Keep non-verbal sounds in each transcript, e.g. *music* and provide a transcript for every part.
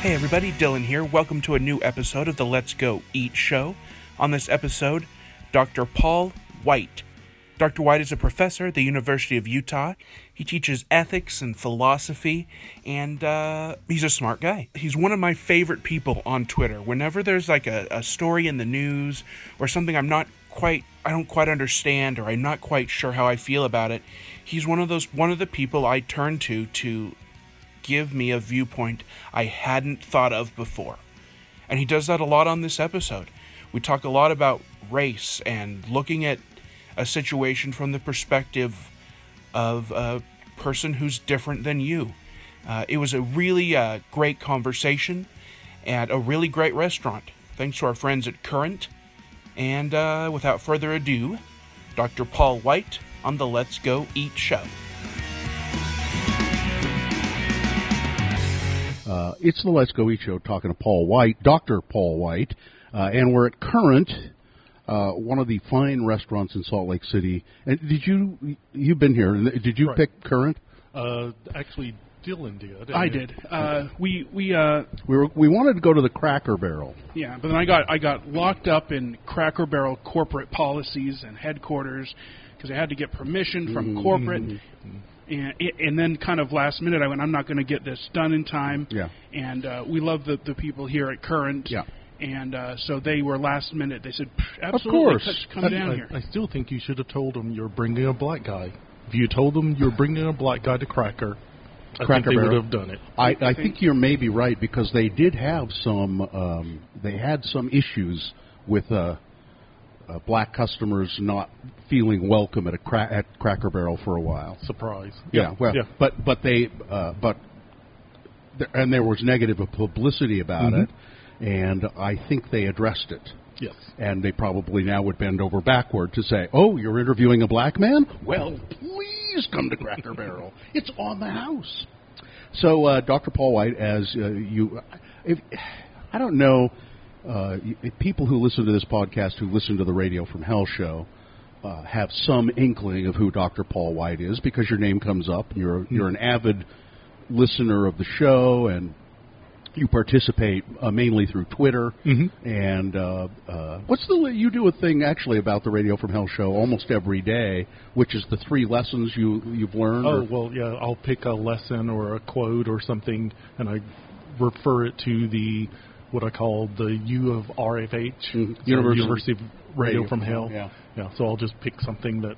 Hey everybody, Dylan here. Welcome to a new episode of the Let's Go Eat show. On this episode, Dr. Paul White. Dr. White is a professor at the University of Utah. He teaches ethics and philosophy, and uh, he's a smart guy. He's one of my favorite people on Twitter. Whenever there's like a, a story in the news or something I'm not quite I don't quite understand or I'm not quite sure how I feel about it, he's one of those one of the people I turn to to give me a viewpoint I hadn't thought of before. And he does that a lot on this episode. We talk a lot about race and looking at a situation from the perspective of a person who's different than you. Uh, it was a really uh, great conversation at a really great restaurant. Thanks to our friends at Current. And uh, without further ado, Dr. Paul White on the Let's Go Eat show. Uh, it's the Let's Go Eat Show talking to Paul White, Dr. Paul White, uh, and we're at Current, uh, one of the fine restaurants in Salt Lake City. And did you, you've been here, did you Right. pick Current? Uh, actually, Dylan did. I did. Uh, we we uh, We, were, we wanted to go to the Cracker Barrel. yeah, but then I got I got locked up in Cracker Barrel corporate policies and headquarters because I had to get permission from corporate. And, and then, kind of last minute, I went. I'm not going to get this done in time. Yeah. And uh, we love the the people here at Current. Yeah. And uh, so they were last minute. They said, "Pff, "Absolutely, course. let's come I, down I- here." I still think you should have told them you're bringing a black guy. If you told them you're bringing a black guy to Cracker, I Cracker think they would have done it. I, I think you're maybe right because they did have some, um, they had some issues with uh, uh, black customers not feeling welcome at a cra- at Cracker Barrel for a while. Surprise. Yeah, well, yeah. but but they uh, but and there was negative publicity about Mhm. it, and I think they addressed it. Yes. And they probably now would bend over backward to say, "Oh, you're interviewing a black man? Well, please come to Cracker Barrel. *laughs* It's on the house." So, uh, Dr. Paul White, as uh, you, if, I don't know, uh, people who listen to this podcast, who listen to the Radio from Hell show, uh, have some inkling of who Dr. Paul White is because your name comes up. You're you're an avid listener of the show, and you participate uh, mainly through Twitter. Mhm. And uh, uh, what's the you do a thing actually about the Radio from Hell show almost every day, which is the three lessons you you've learned. Oh or- well, yeah. I'll pick a lesson or a quote or something, and I refer it to the what I call the U of RFH, Mhm. University- University of Radio, Radio from Hell. Hell, yeah. So I'll just pick something that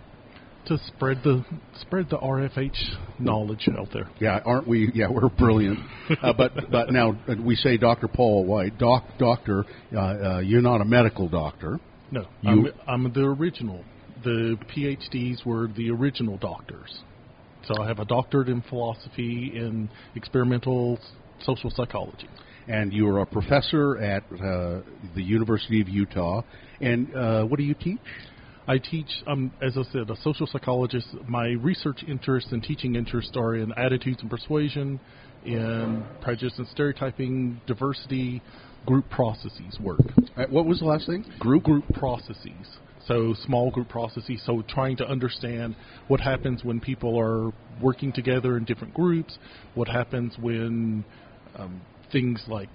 to spread the spread the RFH knowledge out there. Yeah, aren't we? Yeah, we're brilliant. uh, but but now uh, we say Dr. Paul White, doc, doctor. Uh, uh, you're not a medical doctor. No, You- I'm, I'm the original. The PhDs were the original doctors. So I have a doctorate in philosophy in experimental social psychology. And you are a professor at uh, the University of Utah. And uh, what do you teach? I teach, um, as I said, a social psychologist. My research interests and teaching interests are in attitudes and persuasion, in prejudice and stereotyping, diversity, group processes work. Uh, what was the last thing? Group. group processes. So small group processes. So trying to understand what happens when people are working together in different groups. What happens when um, things like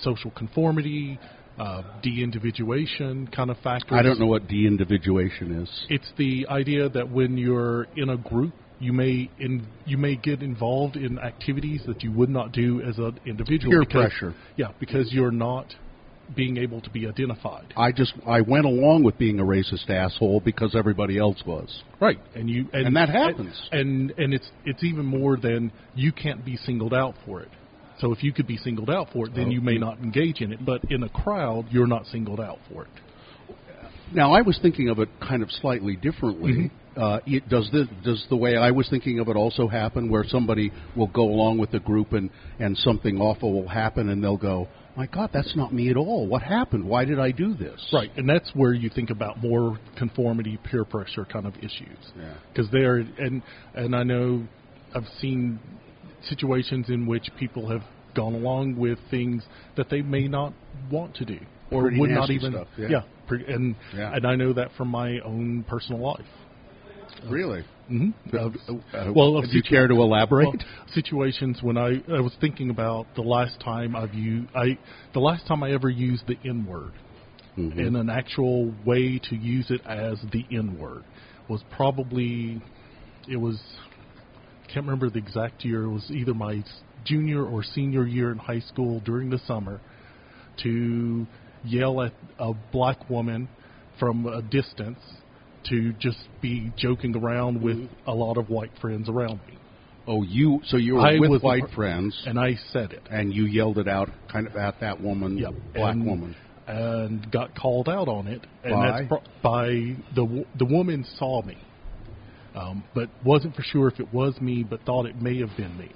social conformity, uh, de-individuation kind of factors. I don't know what de-individuation is. It's the idea that when you're in a group, you may in you may get involved in activities that you would not do as an individual. Peer because, pressure. Yeah, because you're not being able to be identified. I just I went along with being a racist asshole because everybody else was. Right, and you and, And that happens. And and it's it's even more than you can't be singled out for it. So if you could be singled out for it, then you may not engage in it. But in a crowd, you're not singled out for it. Now, I was thinking of it kind of slightly differently. Mm-hmm. Uh, it, does the does the way I was thinking of it also happen, where somebody will go along with the group and and something awful will happen, and they'll go, "My God, that's not me at all. What happened? Why did I do this?" Right, and that's where you think about more conformity, peer pressure kind of issues. Yeah. Because there, and and I know I've seen situations in which people have gone along with things that they may not want to do or Pretty would not even. stuff, yeah. pre- and Yeah. and I know that from my own personal life. Really? hmm Uh, well, of do you care to elaborate? well, situations when I, I was thinking about the last time I've used I the last time I ever used the N word Mhm. and an actual way to use it as the N word was probably it was can't remember the exact year. It was either my junior or senior year in high school during the summer to yell at a black woman from a distance to just be joking around with a lot of white friends around me. oh, you. So you were I with white friends, And I said it. and you yelled it out, kind of at that woman, Yep. black and, woman. and got called out on it. And By? that's pro- by the the woman saw me, um, but wasn't for sure if it was me, but thought it may have been me.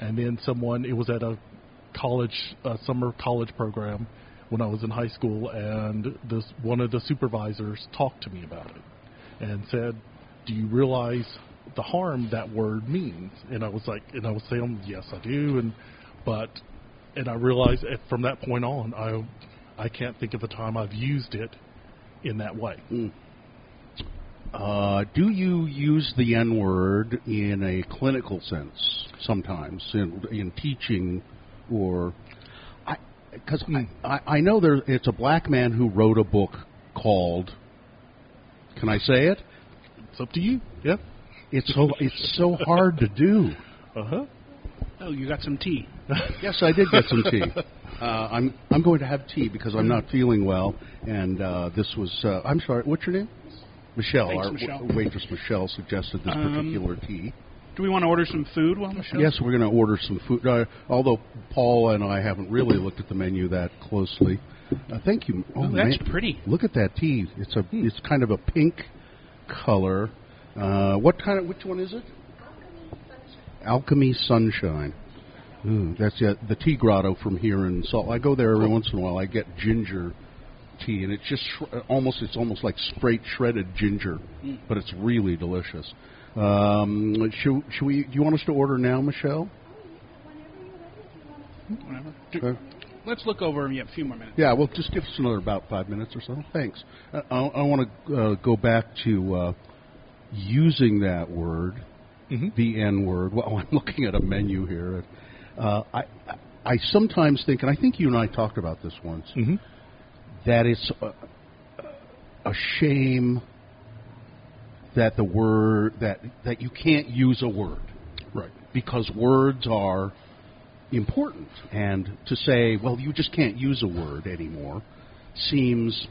And then someone, it was at a college uh, summer college program when I was in high school, and this one of the supervisors talked to me about it and said, "Do you realize the harm that word means?" And I was like, and I was saying, "Yes, I do," and but and I realized that from that point on, I I can't think of a time I've used it in that way. Uh, do you use the N word in a clinical sense sometimes in, in teaching or because I, I, I know there it's a black man who wrote a book called can I say it? It's up to you. Yeah. It's so it's so hard to do. *laughs* Uh huh. Oh, you got some tea. *laughs* Yes, I did get some tea. Uh, I'm I'm going to have tea because I'm not feeling well, and uh, this was uh, I'm sorry. What's your name? Michelle. Thanks, Our Michelle. w- waitress Michelle suggested this Um, particular tea. Do we want to order some food while Michelle? Yes, we're going to order some food. Uh, although Paul and I haven't really looked at the menu that closely. Uh, thank you. Oh, that's man. pretty. Look at that tea. It's a it's kind of a pink color. Uh, what kind of which one is it? Alchemy Sunshine. Ooh, that's yeah, the tea grotto from here in Salt. I go there every once in a while. I get ginger tea, and it's just sh- almost it's almost like straight shredded ginger, but it's really delicious. Um, should, should we? Do you want us to order now, Michelle? Whatever. Do- Let's look over yeah, a few more minutes. Yeah, well, just give us another about five minutes or so. Thanks. Uh, I, I want to uh, go back to uh, using that word, Mhm. the N word. Well, *laughs* I'm looking at a menu here. Uh, I, I sometimes think, and I think you and I talked about this once, Mhm. That it's a, a shame that the word that that you can't use a word Right. because words are important. And to say, well, you just can't use a word anymore seems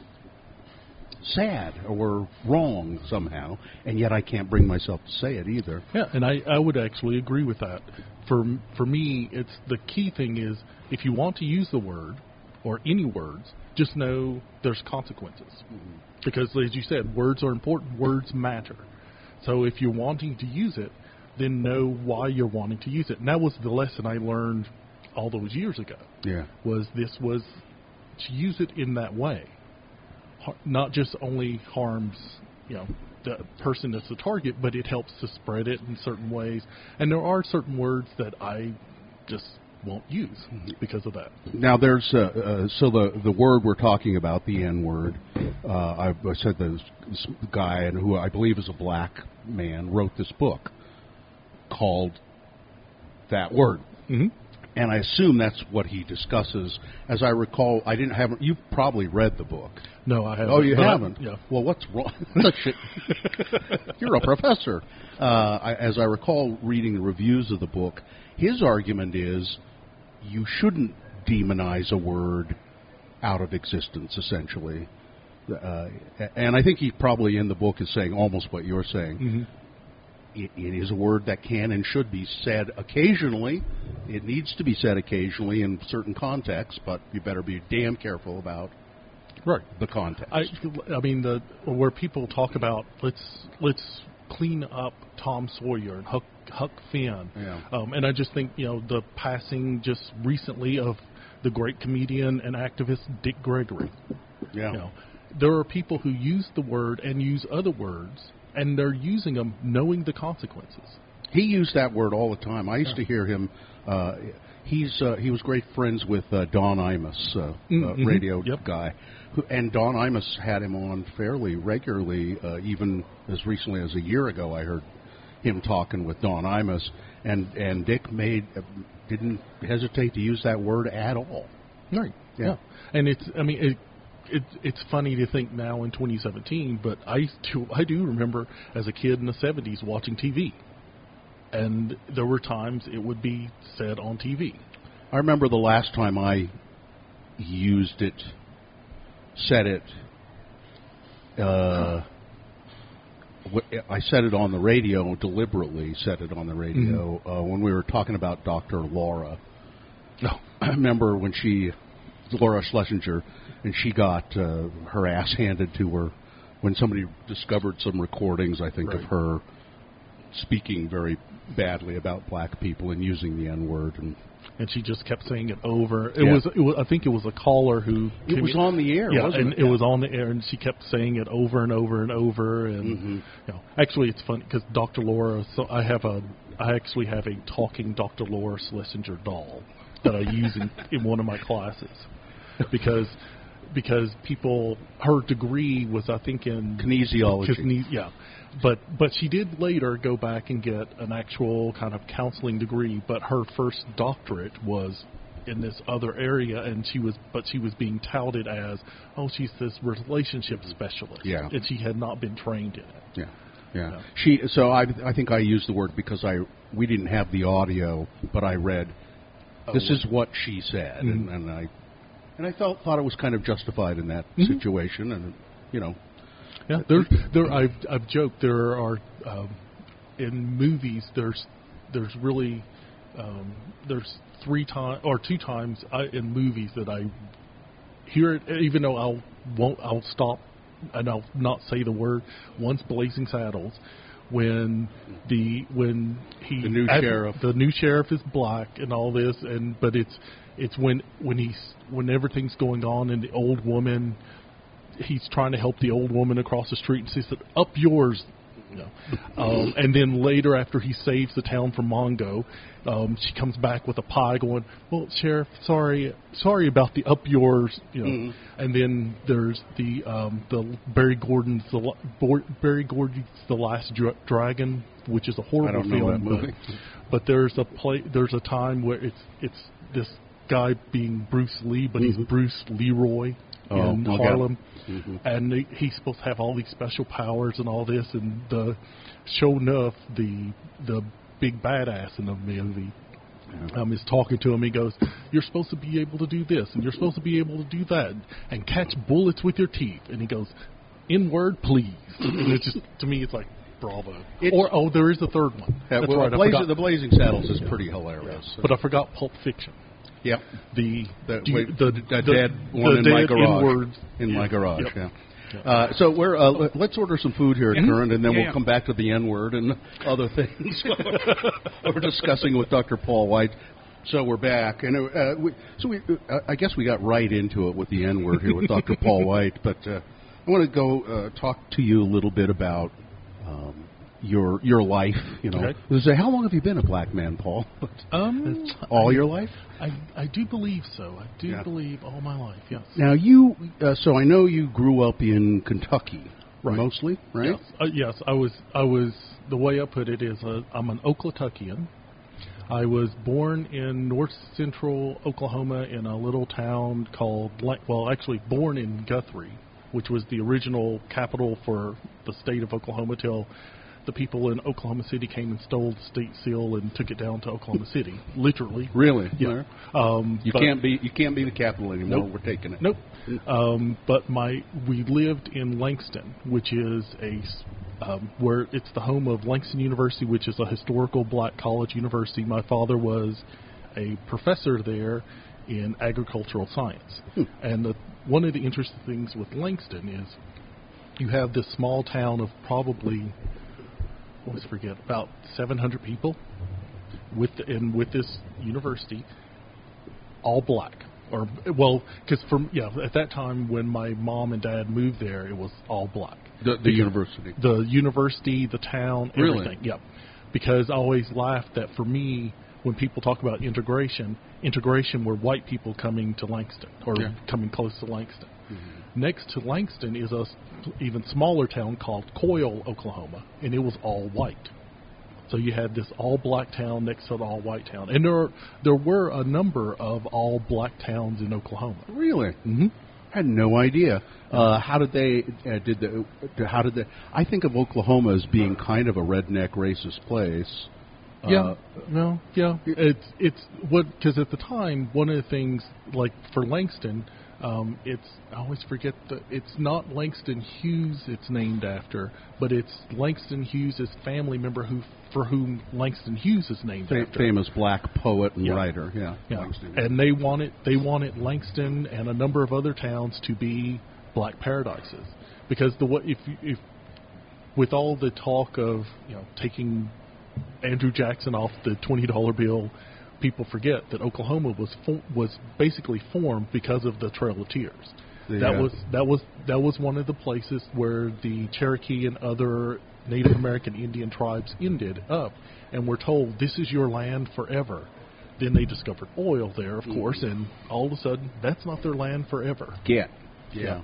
sad or wrong somehow, and yet I can't bring myself to say it either. Yeah, and I, I would actually agree with that. For for me, it's the key thing is if you want to use the word or any words, just know there's consequences. Mm-hmm. Because as you said, words are important. Words matter. So if you're wanting to use it, then know why you're wanting to use it. And that was the lesson I learned all those years ago. Yeah. Was this was to use it in that way, not just only harms you know the person that's the target, but it helps to spread it in certain ways. And there are certain words that I just won't use because of that. Now there's uh, uh, so the the word we're talking about, the N word. Uh, I, I said this, this guy, and who I believe is a black man, wrote this book called that word. Mm-hmm. and I assume that's what he discusses. As I recall, I didn't have. You probably read the book. No, I haven't. Oh, you haven't? yeah. Well, what's wrong? *laughs* *laughs* You're a professor. Uh, I, as I recall reading the reviews of the book, his argument is you shouldn't demonize a word out of existence, essentially. Uh, and I think he probably in the book is saying almost what you're saying. Mhm. It, it is a word that can and should be said occasionally. It needs to be said occasionally in certain contexts, but you better be damn careful about right the context. I, I mean, the where people talk about let's let's clean up Tom Sawyer and Huck Huck Finn, Yeah. um, and I just think you know the passing just recently of the great comedian and activist Dick Gregory. yeah. You know, there are people who use the word and use other words, and they're using them knowing the consequences. He used that word all the time. I used to hear him. Uh, he's uh, he was great friends with uh, Don Imus, uh, uh, Mhm. radio Yep. guy, and Don Imus had him on fairly regularly. Uh, even as recently as a year ago, I heard him talking with Don Imus, and and Dick made uh, didn't hesitate to use that word at all. Right. Yeah. And it's I mean it, it it's funny to think now in 2017, but I do I do remember as a kid in the 70s watching TV. And there were times it would be said on TV. I remember the last time I used it, said it. Uh, I said it on the radio deliberately. Said it on the radio uh, when we were talking about Dr. Laura. No. I *clears throat* remember when she, Laura Schlesinger, and she got uh, her ass handed to her when somebody discovered some recordings. I think of her speaking very badly about black people and using the N word and And she just kept saying it over. It Yeah. was, it was I think it was a caller who It was on the air, Yeah, wasn't and it? it was on the air, and she kept saying it over and over and over. And Mhm. you know, actually, it's funny because Dr. Laura. So I have a, I actually have a talking Dr. Laura Schlesinger doll that I use in, in one of my classes because because people her degree was I think in Kinesiology. Kine- yeah, but but she did later go back and get an actual kind of counseling degree. But her first doctorate was in this other area, and she was but she was being touted as oh she's this relationship specialist. Yeah. and she had not been trained in it. Yeah, yeah. Yeah. She. So I. I think I used the word because I. We didn't have the audio, but I read. This is what she said, and, Mhm. and I. And I felt thought it was kind of justified in that Mhm. situation, and you know, Yeah, there, there. I've I've joked there are um, in movies. There's there's really um, there's three times or two times I, in movies that I hear it, even though I'll won't I'll stop and I'll not say the word. Once Blazing Saddles, when the when he The new sheriff. the new sheriff is black and all this, and but it's it's when when he's when everything's going on and the old woman he's trying to help the old woman across the street and said, "Up yours." You know. um, and then later, after he saves the town from Mongo, um, she comes back with a pie, going, "Well, sheriff, sorry, sorry about the up yours." You know. Mhm. And then there's the um, the Barry Gordon's the Barry Gordon's the Last Dra- Dragon, which is a horrible I don't know film. But, but there's a play. There's a time where it's it's this guy being Bruce Lee, but he's Mhm. Bruce Leroy Oh, in okay. Harlem, Mhm. and he- he's supposed to have all these special powers and all this. And the sure enough, the the big badass in the movie um, is talking to him. He goes, "You're supposed to be able to do this, and you're supposed to be able to do that, and catch bullets with your teeth." And he goes, "In word, please." *laughs* and it's just to me, it's like bravo. It's- or oh, there is a third one. Yeah, That's well, right. I Blazing, the Blazing Saddles is pretty hilarious. but I forgot Pulp Fiction. Yep. The The, wait, the, the, dead one in my garage. In my Yeah. garage, Yep. yeah. Uh, so we're uh, let- let's order some food here, Mhm. Current, and then Yeah, we'll yeah. come back to the N word and *laughs* other things *laughs* we're discussing with Dr. Paul White. So we're back, and uh, we, so we, uh, I guess we got right into it with the N word here with Dr. Paul *laughs* White. But uh, I want to go uh, talk to you a little bit about um, your your life. You know, Okay. Say, how long have you been a black man, Paul? *laughs* Um, *laughs* All your life? I I do believe so. I do Yeah. believe all my life. Yes. Now you, uh, so I know you grew up in Kentucky, Right. mostly, right? Yes, uh, yes, I was. I was. The way I put it is, uh, I'm an Oklahokian. I was born in north central Oklahoma in a little town called, well, actually born in Guthrie, which was the original capital for the state of Oklahoma till the people in Oklahoma City came and stole the state seal and took it down to Oklahoma City, literally. Really? Yeah. Um, You can't be you can't be the capital anymore. Nope. We're taking it. Nope. Um, but my we lived in Langston, which is a um, where it's the home of Langston University, which is a historical black college university. My father was a professor there in agricultural science. And the, one of the interesting things with Langston is you have this small town of probably, always forget, about 700 people with and with this university, all black. Or well, because from yeah, at that time when my mom and dad moved there, it was all black. The, the university. The university, the town, Really? everything. Yep. Because I always laughed that for me, when people talk about integration, integration were white people coming to Langston or Yeah. coming close to Langston. Mm-hmm. Next to Langston is a even smaller town called Coyle, Oklahoma, and it was all white. So you had this all black town next to the all white town, and there there were a number of all black towns in Oklahoma. Really? hmm I had no idea. Uh, how did they? Uh, did the? How did they? I think of Oklahoma as being kind of a redneck, racist place. Yeah, Uh, no, yeah. It's it's what because at the time one of the things like for Langston, um, it's I always forget the it's not Langston Hughes it's named after, but it's Langston Hughes' family member who for whom Langston Hughes is named fa- after. famous black poet and Yeah. writer. Yeah. Yeah. And they wanted they wanted Langston and a number of other towns to be black paradises because the what if if with all the talk of you know taking Andrew Jackson off the twenty dollar bill, people forget that Oklahoma was fo- was basically formed because of the Trail of Tears. The, that was that was that was one of the places where the Cherokee and other Native American Indian tribes ended up, and were told this is your land forever. Then they discovered oil there, of mm-hmm. course, and all of a sudden that's not their land forever. Get. Yeah.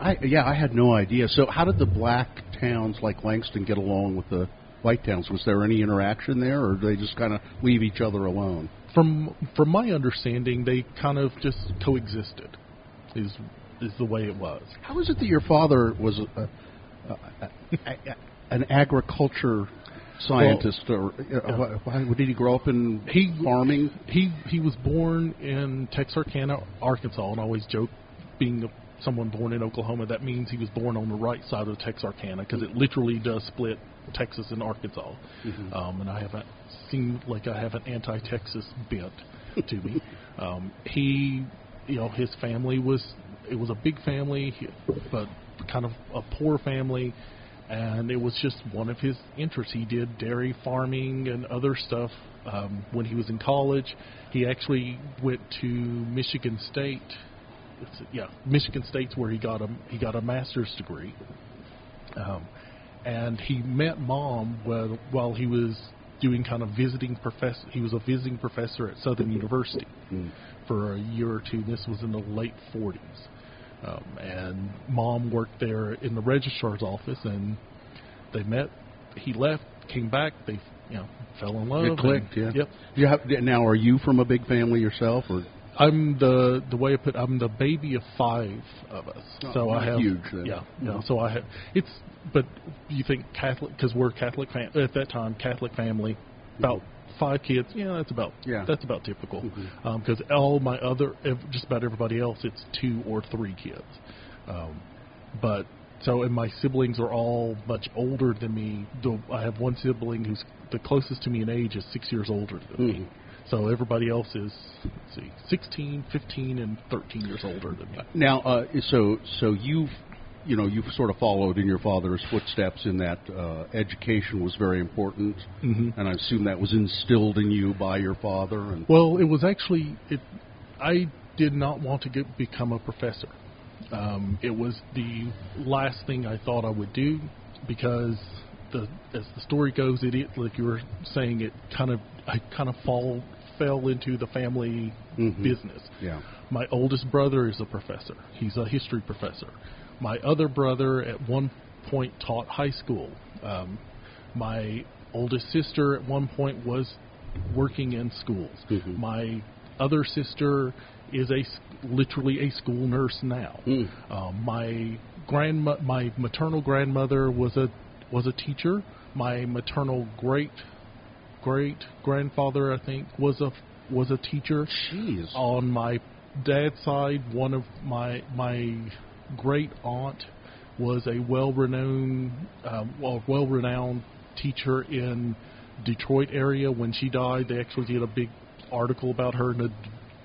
I yeah, I had no idea. So how did the black towns like Langston get along with the white towns? Was there any interaction there, or did they just kind of leave each other alone? From from my understanding, they kind of just coexisted. Is is the way it was. How is it that your father was a, a, a, a, an agriculture scientist, or uh, why, did he grow up in He- farming? He he was born in Texarkana, Arkansas, and I always joke, being a, someone born in Oklahoma, that means he was born on the right side of Texarkana because it literally does split Texas and Arkansas. Um, and I haven't seen like I have an anti-Texas bent to me. *laughs* Um, he, you know, his family was it was a big family, but kind of a poor family. And it was just one of his interests. He did dairy farming and other stuff um, when he was in college. He actually went to Michigan State. It's, yeah, Michigan State's where he got a he got a master's degree. Um, and he met mom while, while he was doing kind of visiting professor. He was a visiting professor at Southern University for a year or two. This was in the late 40s. Um, and mom worked there in the registrar's office, and they met. He left, came back. They, you know, fell in love. It clicked, and- yeah. Yep. You have, now, are you from a big family yourself, or I'm the the way I put. I'm the baby of five of us. Oh, so I have huge then. Yeah, mm-hmm. yeah. So I have. It's but you think Catholic because we're Catholic fam- at that time Catholic family, about mm-hmm. five kids. Yeah, that's about Yeah. that's about typical. Mm-hmm. Um, because all my other ev- just about everybody else it's two or three kids. Um, but so and my siblings are all much older than me. Though I have one sibling who's the closest to me in age is six years older than me. So everybody else is see, 16, 15, and 13 years older than me. now? Uh, so, so you've, you know, you've sort of followed in your father's footsteps in that uh, education was very important, Mhm. and I assume that was instilled in you by your father. And Well, it was actually it. I did not want to get, become a professor. Um, it was the last thing I thought I would do because the as the story goes, it, it like you were saying, it kind of I kind of fall fell into the family Mhm. business. yeah, My oldest brother is a professor. He's a history professor. My other brother at one point taught high school. Um, my oldest sister at one point was working in schools. Mhm. My other sister is a literally a school nurse now. Mm. Um, my grandma, my maternal grandmother was a was a teacher. My maternal great great grandfather, I think, was a was a teacher. Jeez. On my dad's side, one of my my great aunt was a well-renowned, um, well, well-renowned teacher in Detroit area. When she died, they actually did a big article about her in the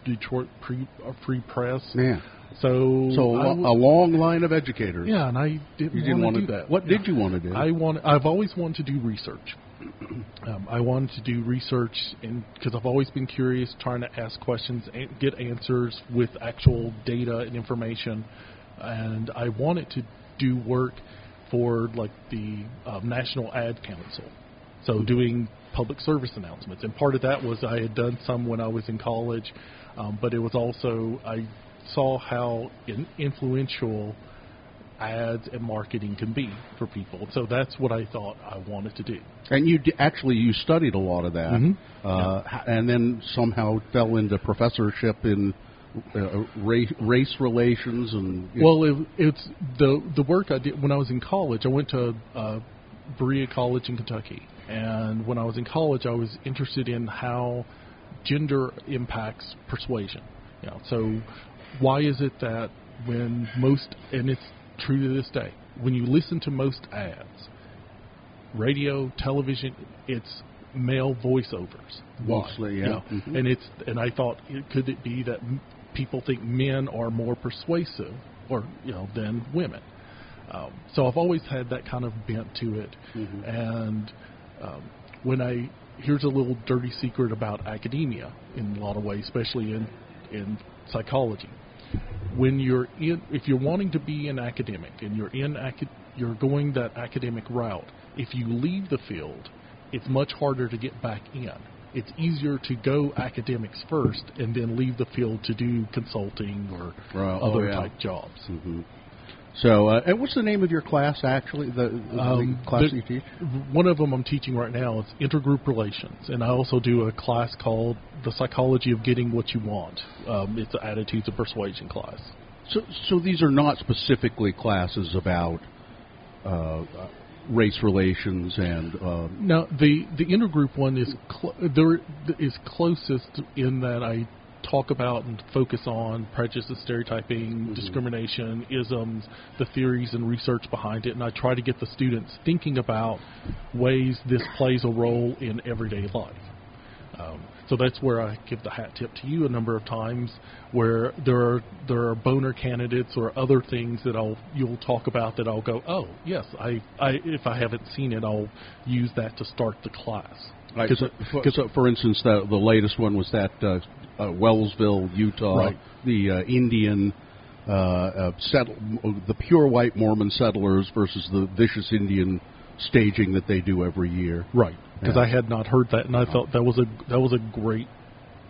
Detroit pre, uh, Free Press. Man. So, So a, long line of educators. yeah, and I didn't, You didn't want to do that. What Yeah. did you want to do? I want. I've always wanted to do research. *clears throat* Um, I wanted to do research, because I've always been curious, trying to ask questions and get answers with actual data and information. And I wanted to do work for like the uh, National Ad Council, so doing public service announcements. And part of that was I had done some when I was in college, um, but it was also I saw how in, influential ads and marketing can be for people. So that's what I thought I wanted to do. and you d- actually you studied a lot of that, Mhm. uh, h- and then somehow fell into professorship in uh, race, race relations and Well, it, it's the the work I did when I was in college. I went to uh, Berea College in Kentucky, and when I was in college, I was interested in how gender impacts persuasion. You know, so why is it that when most and it's true to this day, when you listen to most ads, radio, television, it's male voiceovers. Why? Mostly, yeah. You know, Mhm. And it's and I thought, could it be that people think men are more persuasive, or you know, than women? Um, so I've always had that kind of bent to it. And um, when I here's a little dirty secret about academia in a lot of ways, especially in in psychology. When you're in, if you're wanting to be an academic and you're in acad- you're going that academic route, if you leave the field, it's much harder to get back in. It's easier to go academics first and then leave the field to do consulting or Right. Oh, other yeah. type jobs. Mhm. So, uh, and what's the name of your class actually? The, the Um, class the- you teach? One of them I'm teaching right now is intergroup relations, and I also do a class called the psychology of getting what you want. Um, it's an attitudes of persuasion class. So, so these are not specifically classes about uh, uh, race relations and uh, Now the the intergroup one is cl- there is closest in that I talk about and focus on prejudice, and stereotyping, discrimination, isms, the theories and research behind it, and I try to get the students thinking about ways this plays a role in everyday life. Um, so that's where I give the hat tip to you a number of times, where there are there are boner candidates or other things that I'll you'll talk about that I'll go, oh yes, I, I if I haven't seen it, I'll use that to start the class. Right. So, for, so for instance, the, the latest one was that uh, uh, Wellsville, Utah, Right. the uh, Indian uh, uh, settle, the pure white Mormon settlers versus the vicious Indian staging that they do every year. Right, because Yeah. I had not heard that, and I thought that was a that was a great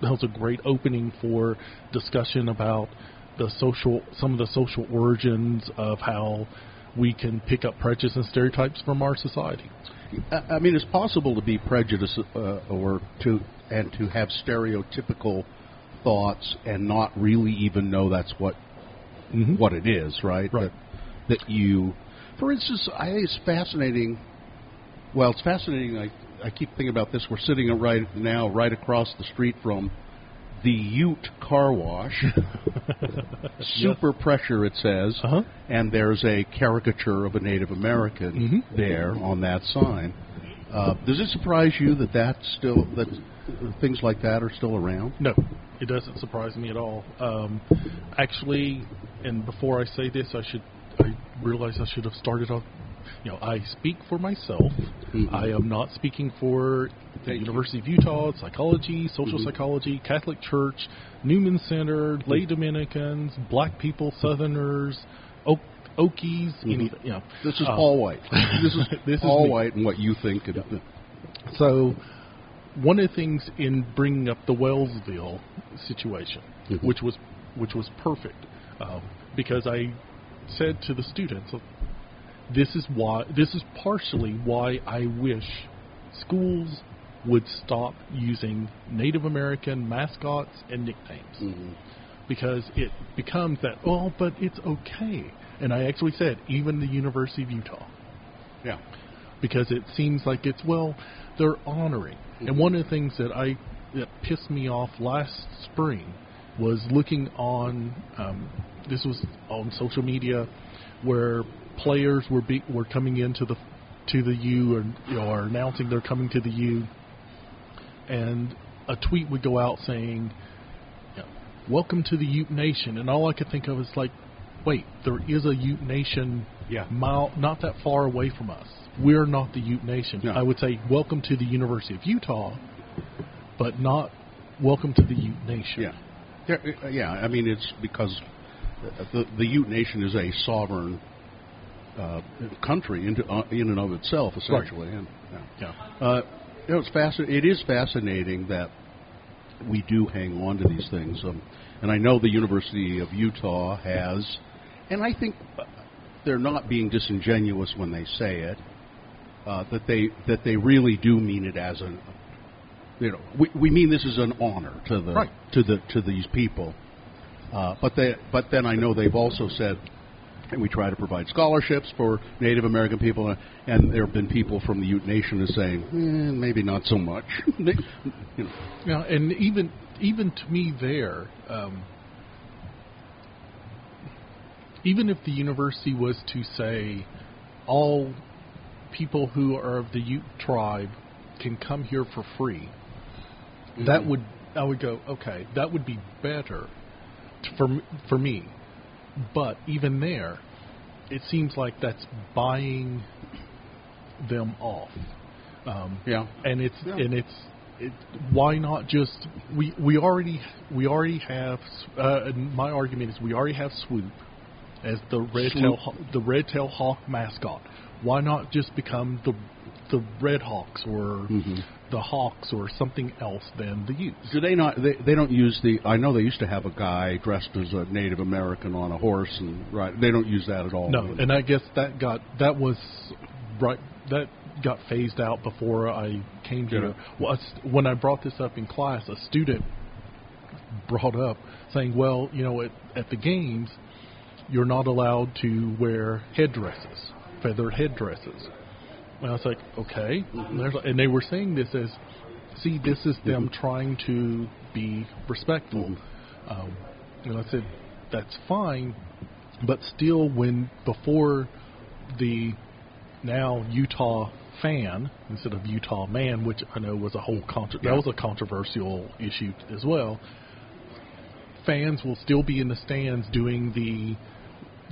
that was a great opening for discussion about the social some of the social origins of how we can pick up prejudice and stereotypes from our society. I I mean, it's possible to be prejudiced uh, or to and to have stereotypical thoughts and not really even know that's what Mhm. what it is, right? Right. That, that you, for instance, I think it's fascinating. Well, it's fascinating. I I keep thinking about this. We're sitting right now right across the street from the Ute Car Wash. *laughs* Super pressure, it says, Uh-huh. and there's a caricature of a Native American Mhm. there on that sign. Uh, does it surprise you that that's still that things like that are still around? No, it doesn't surprise me at all. Um, actually, and before I say this, I should I realize I should have started off. You know, I speak for myself. Mhm. I am not speaking for the Thank you. University of Utah, psychology, social Mhm. psychology, Catholic Church, Newman Center, lay Dominicans, Black people, Southerners, Oak, Okies, Mhm. anything. You know, This is Uh, Paul White. *laughs* This is *laughs* this is Paul me. White and what you think. Of, So, one of the things in bringing up the Wellsville situation, Mhm. which was which was perfect, um, because I said to the students, "This is why. This is partially why I wish schools would stop using Native American mascots and nicknames." Mhm. because it becomes that oh but it's okay and i actually said even the university of utah Yeah. because it seems like it's well they're honoring and one of the things that i that pissed me off last spring was looking on um, this was on social media where players were be, were coming into the to the U and you know, are announcing they're coming to the U and a tweet would go out saying you know, welcome to the Ute Nation, and all I could think of is like, wait, there is a Ute Nation Yeah. mile not that far away from us. We're not the Ute Nation. No. I would say welcome to the University of Utah, but not welcome to the Ute Nation. Yeah, uh, yeah. I mean, it's because the the Ute Nation is a sovereign uh, country into, uh, in and of itself, essentially. And, yeah. Yeah. Uh, you know, it's fascin- It is fascinating that we do hang on to these things, um, and I know the University of Utah has, and I think they're not being disingenuous when they say it. Uh, that they that they really do mean it as an you know, we, we mean this is an honor to the Right. to the to these people. Uh, but they, but then I know they've also said that we try to provide scholarships for Native American people, and there have been people from the Ute Nation who saying eh, maybe not so much. *laughs* You know, Yeah, and even even to me there, um, even if the university was to say all people who are of the Ute tribe can come here for free, that would I would go okay. That would be better for for me. But even there, it seems like that's buying them off. Um, yeah, and it's Yeah. and it's it, why not just we we already we already have uh, my argument is we already have swoop as the red tail the red tail hawk mascot. Why not just become the the red hawks or Mhm. the hawks or something else than the Utes? Do they not? They, they don't use the. I know they used to have a guy dressed as a Native American on a horse, and right. They don't use that at all. No, and I guess that got that was right. That got phased out before I came here. Well, a when I brought this up in class, a student brought up saying, "Well, you know, at, at the games, you're not allowed to wear headdresses, feathered headdresses." And I was like, "Okay," and, there's, and they were saying this as, "See, this is them trying to be respectful." Um, and I said, "That's fine." but still when before the now Utah fan instead of Utah man, which I know was a whole contro- Yeah. that was a controversial issue as well. Fans will still be in the stands doing the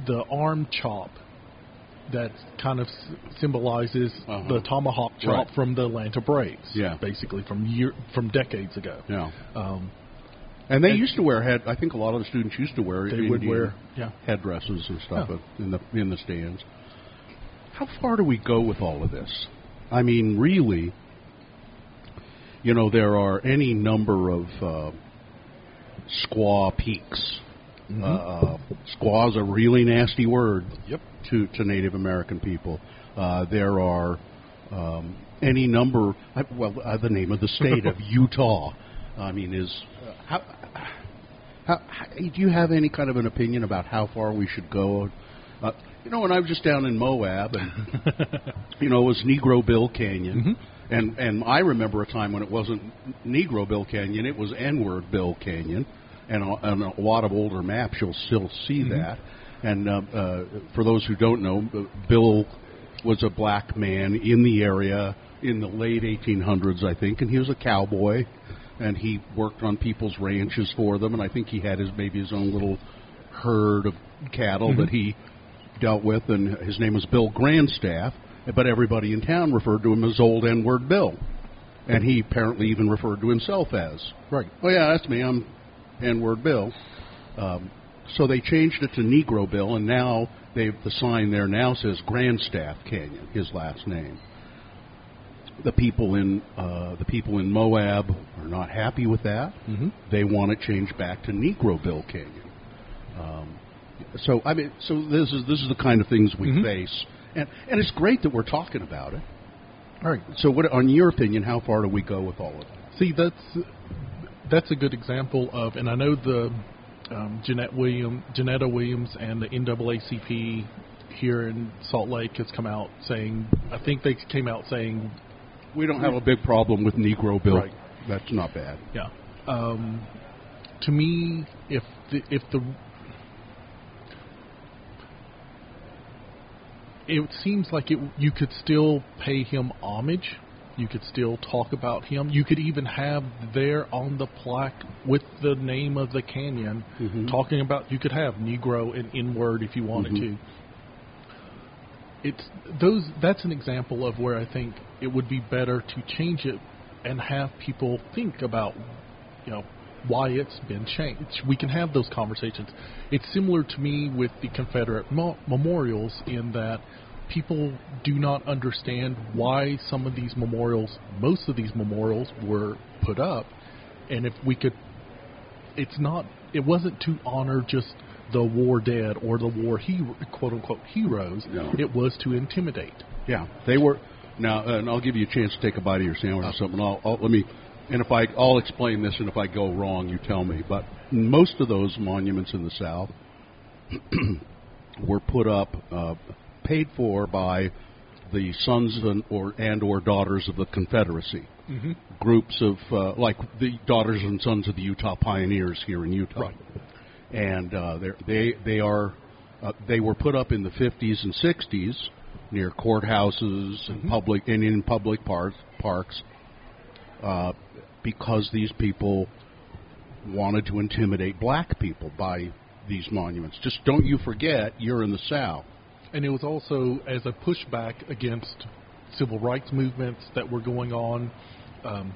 the arm chop that kind of s- symbolizes Uh-huh. the tomahawk chop Right. from the Atlanta Braves, Yeah. basically from year from decades ago. Yeah. Um, And they And- used to wear head. I think a lot of the students used to wear. They would wear, yeah. headdresses and stuff Yeah. in the in the stands. How far do we go with all of this? I mean, really, you know, there are any number of uh, squaw peaks. Uh, squaw is a really nasty word Yep. To, to Native American people. Uh, there are um, any number, well, uh, the name of the state of *laughs* Utah. I mean, is uh, how, how, how, do you have any kind of an opinion about how far we should go? Uh, you know, when I was just down in Moab, and *laughs* you know, it was Negro Bill Canyon, and and I remember a time when it wasn't Negro Bill Canyon; it was N-word Bill Canyon, and on on a lot of older maps you'll still see that. And uh, uh, for those who don't know, Bill was a black man in the area in the late 1800s, I think, and he was a cowboy, and he worked on people's ranches for them, and I think he had his maybe his own little herd of cattle that he dealt with, and his name was Bill Grandstaff, but everybody in town referred to him as Old N-word Bill, and he apparently even referred to himself as right. Oh yeah, that's me. I'm N-word Bill. Um, so they changed it to Negro Bill, and now they've, the sign there now says Grandstaff Canyon, his last name. The people in uh, the people in Moab are not happy with that. Mhm. They want it changed back to Negro Bill Canyon. Um, so I mean, so this is this is the kind of things we Mhm. face, and and it's great that we're talking about it. All right. So, what, on your opinion, how far do we go with all of that? See, that's that's a good example of, and I know the um, Jeanette William, Jeanetta Williams, and the NAACP here in Salt Lake has come out saying, I think they came out saying, We don't have a big problem with Negro Bill. Right. That's not bad. yeah. Um, to me, if the if the it seems like it, you could still pay him homage You could still talk about him. You could even have there on the plaque with the name of the canyon Mhm. talking about. You could have Negro and N word if you wanted Mhm. to. It's those. That's an example of where I think it would be better to change it and have people think about, you know, why it's been changed. We can have those conversations. It's similar to me with the Confederate mo- memorials in that people do not understand why some of these memorials, most of these memorials, were put up, and if we could, it's not. It wasn't to honor just the war dead or the war hero, quote unquote heroes. No. It was to intimidate. Yeah, they were. Now, and I'll give you a chance to take a bite of your sandwich or something. I'll, I'll let me, and if I, I'll explain this, and if I go wrong, you tell me. But most of those monuments in the South *clears throat* were put up, uh, paid for by the sons and or and or daughters of the Confederacy. Mm-hmm. Groups of uh, like the daughters and sons of the Utah Pioneers here in Utah, Right. and uh, they they are uh, they were put up in the 50s and 60s near courthouses and public and in public parks parks uh, because these people wanted to intimidate black people by these monuments. Just don't you forget, you're in the South. And it was also as a pushback against civil rights movements that were going on, um,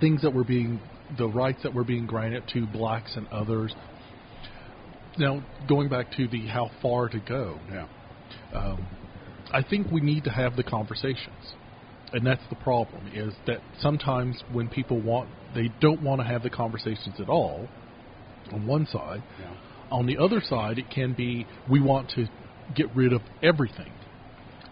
things that were being, the rights that were being granted to blacks and others. Now, going back to the how far to go, Yeah. um, I think we need to have the conversations, and that's the problem. Is that sometimes when people want, they don't want to have the conversations at all. On one side, Yeah. on the other side, it can be we want to get rid of everything.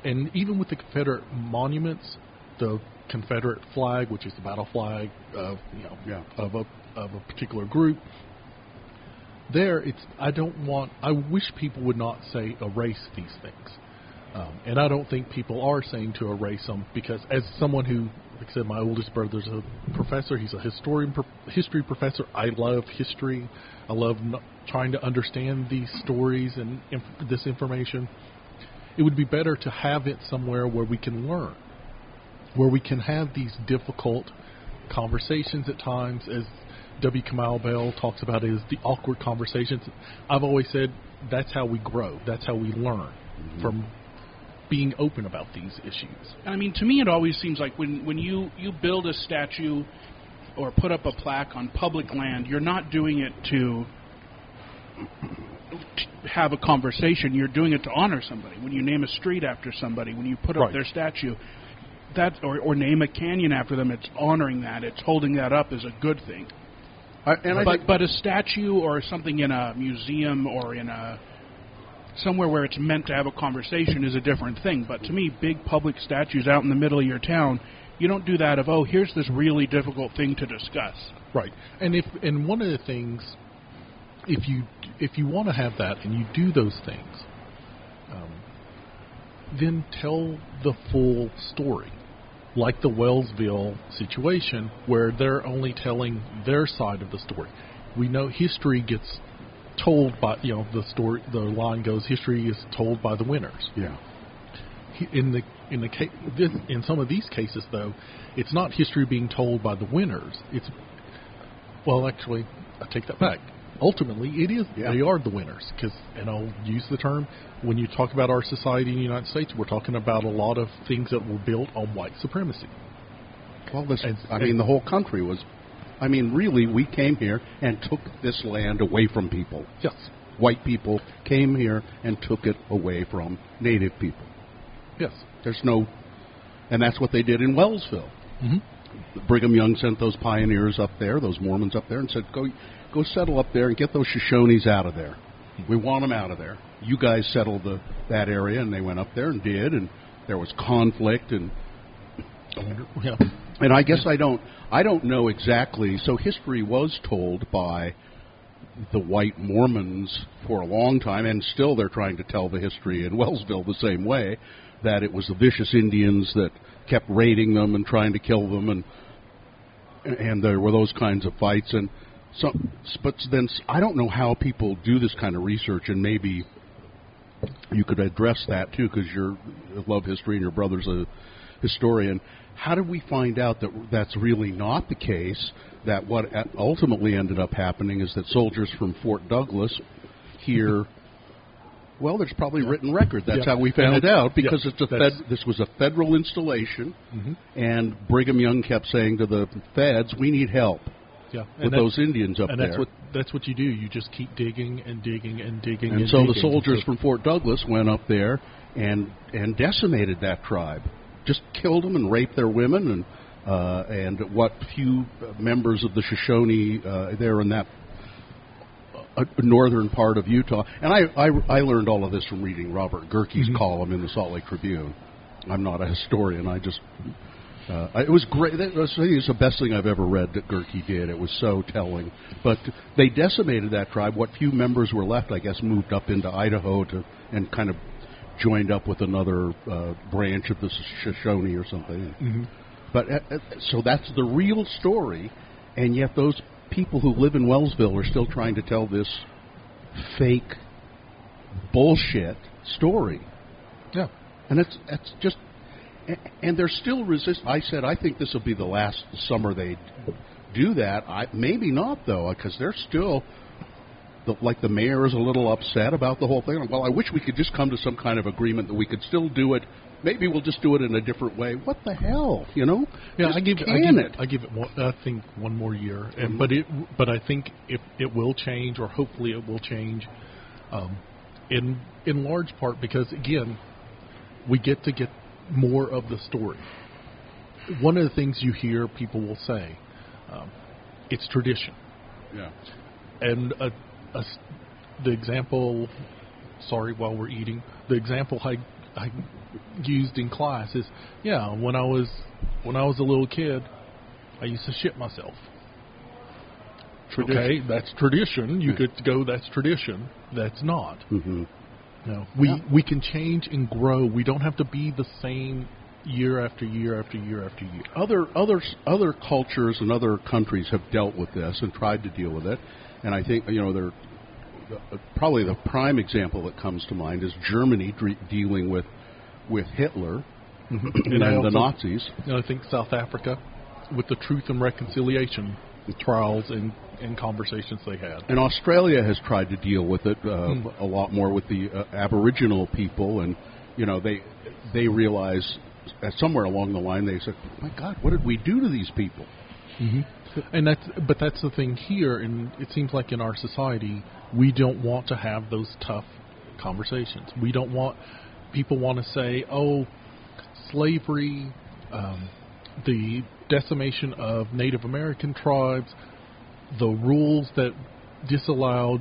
And even with the Confederate monuments, the Confederate flag, which is the battle flag of you know Yeah. of a of a particular group, there it's I don't want I wish people would not say erase these things. Um, and I don't think people are saying to erase them because, as someone who, like I said, my oldest brother's a professor. He's a historian, pro- history professor. I love history. I love n- trying to understand these stories and inf- this information. It would be better to have it somewhere where we can learn, where we can have these difficult conversations at times, as W. Kamau Bell talks about, is the awkward conversations. I've always said that's how we grow. That's how we learn mm-hmm. from being open about these issues. And I mean, to me, it always seems like when when you you build a statue or put up a plaque on public land, you're not doing it to have a conversation. You're doing it to honor somebody. When you name a street after somebody, when you put up Right. their statue, that or or name a canyon after them, it's honoring that. It's holding that up as a good thing. I, and I but think, but a statue or something in a museum or in a somewhere where it's meant to have a conversation is a different thing. But to me, big public statues out in the middle of your town, you don't do that of oh here's this really difficult thing to discuss. Right. And if and one of the things, if you if you want to have that and you do those things, um, then tell the full story, like the Wellsville situation, where they're only telling their side of the story. We know history gets told by you know the story. The line goes, history is told by the winners yeah, in the in the case, this, in some of these cases though, it's not history being told by the winners. It's well, actually, I take that back. Ultimately, it is Yeah. they are the winners because, and I'll use the term when you talk about our society in the United States, we're talking about a lot of things that were built on white supremacy. well, this, And- I mean, the whole country was. I mean, really, we came here and took this land away from people. Yes, White people came here and took it away from Native people. yes, There's no, and that's what they did in Wellsville. Mhm. Brigham Young sent those pioneers up there, those Mormons up there, and said, "Go, go settle up there and get those Shoshones out of there. We want them out of there. You guys settle the that area." And they went up there and did, and there was conflict, and yeah. and I guess I don't, I don't know exactly. So history was told by the white Mormons for a long time, and still they're trying to tell the history in *laughs* Wellsville the same way that it was the vicious Indians that kept raiding them and trying to kill them, and and there were those kinds of fights. And so, but then I don't know how people do this kind of research, and maybe you could address that too, because you love history and your brother's a historian, how did we find out that that's really not the case? That what ultimately ended up happening is that soldiers from Fort Douglas here. Well, there's probably Yeah. written record. That's Yeah. how we found it out yeah, because it's a fed, this was a federal installation, hmm and Brigham Young kept saying to the feds, "We need help Yeah, with those Indians up there. and there." that's what that's what you do. You just keep digging and digging and digging. and And, so the soldiers So- from Fort Douglas went up there and and decimated that tribe, just killed them and raped their women and uh, and what few members of the Shoshone uh, there in that uh, northern part of Utah. And I, I I learned all of this from reading Robert Gehrke's Mhm. column in the Salt Lake Tribune. I'm not a historian. I just uh, it was great. That was, I think it's the best thing I've ever read that Gehrke did. It was so telling. But they decimated that tribe. What few members were left, I guess, moved up into Idaho to and kind of joined up with another uh, branch of the Shoshone or something. Mhm. But uh, uh, so that's the real story, and yet those people who live in Wellsville are still trying to tell this fake bullshit story Yeah. and it's it's just and they're still resist i said i think this will be the last summer they do that i maybe not though because they're still the, like the mayor is a little upset about the whole thing. Well i wish we could just come to some kind of agreement that we could still do it. Maybe we'll just do it in a different way. What the hell you know? Yeah, Just I give I give it. I give it one, I think one more year, and Mhm. but it but I think if it will change, or hopefully it will change, um, in in large part because again, we get to get more of the story. One of the things you hear people will say, um, it's tradition, yeah. And a, a the example. Sorry, while we're eating, the example I I used in class is yeah when I was when I was a little kid, I used to shit myself. Tradition. Okay, that's tradition. You could go. That's tradition. That's not. hmm No, we Yeah. we can change and grow. We don't have to be the same year after year after year after year. other other other cultures and other countries have dealt with this and tried to deal with it, and I think you know they're uh, probably the prime example that comes to mind is Germany dre- dealing with with Hitler and, I the Nazis. And I think South Africa, with the Truth and Reconciliation trials and, and conversations they had. And Australia has tried to deal with it uh, Hmm. a lot more with the uh, Aboriginal people, and you know they they realize uh, somewhere along the line they said, "My God, what did we do to these people?" Hmm And that's but that's the thing here, and it seems like in our society we don't want to have those tough conversations. We don't want people want to say, "Oh, slavery, um, the decimation of Native American tribes, the rules that disallowed."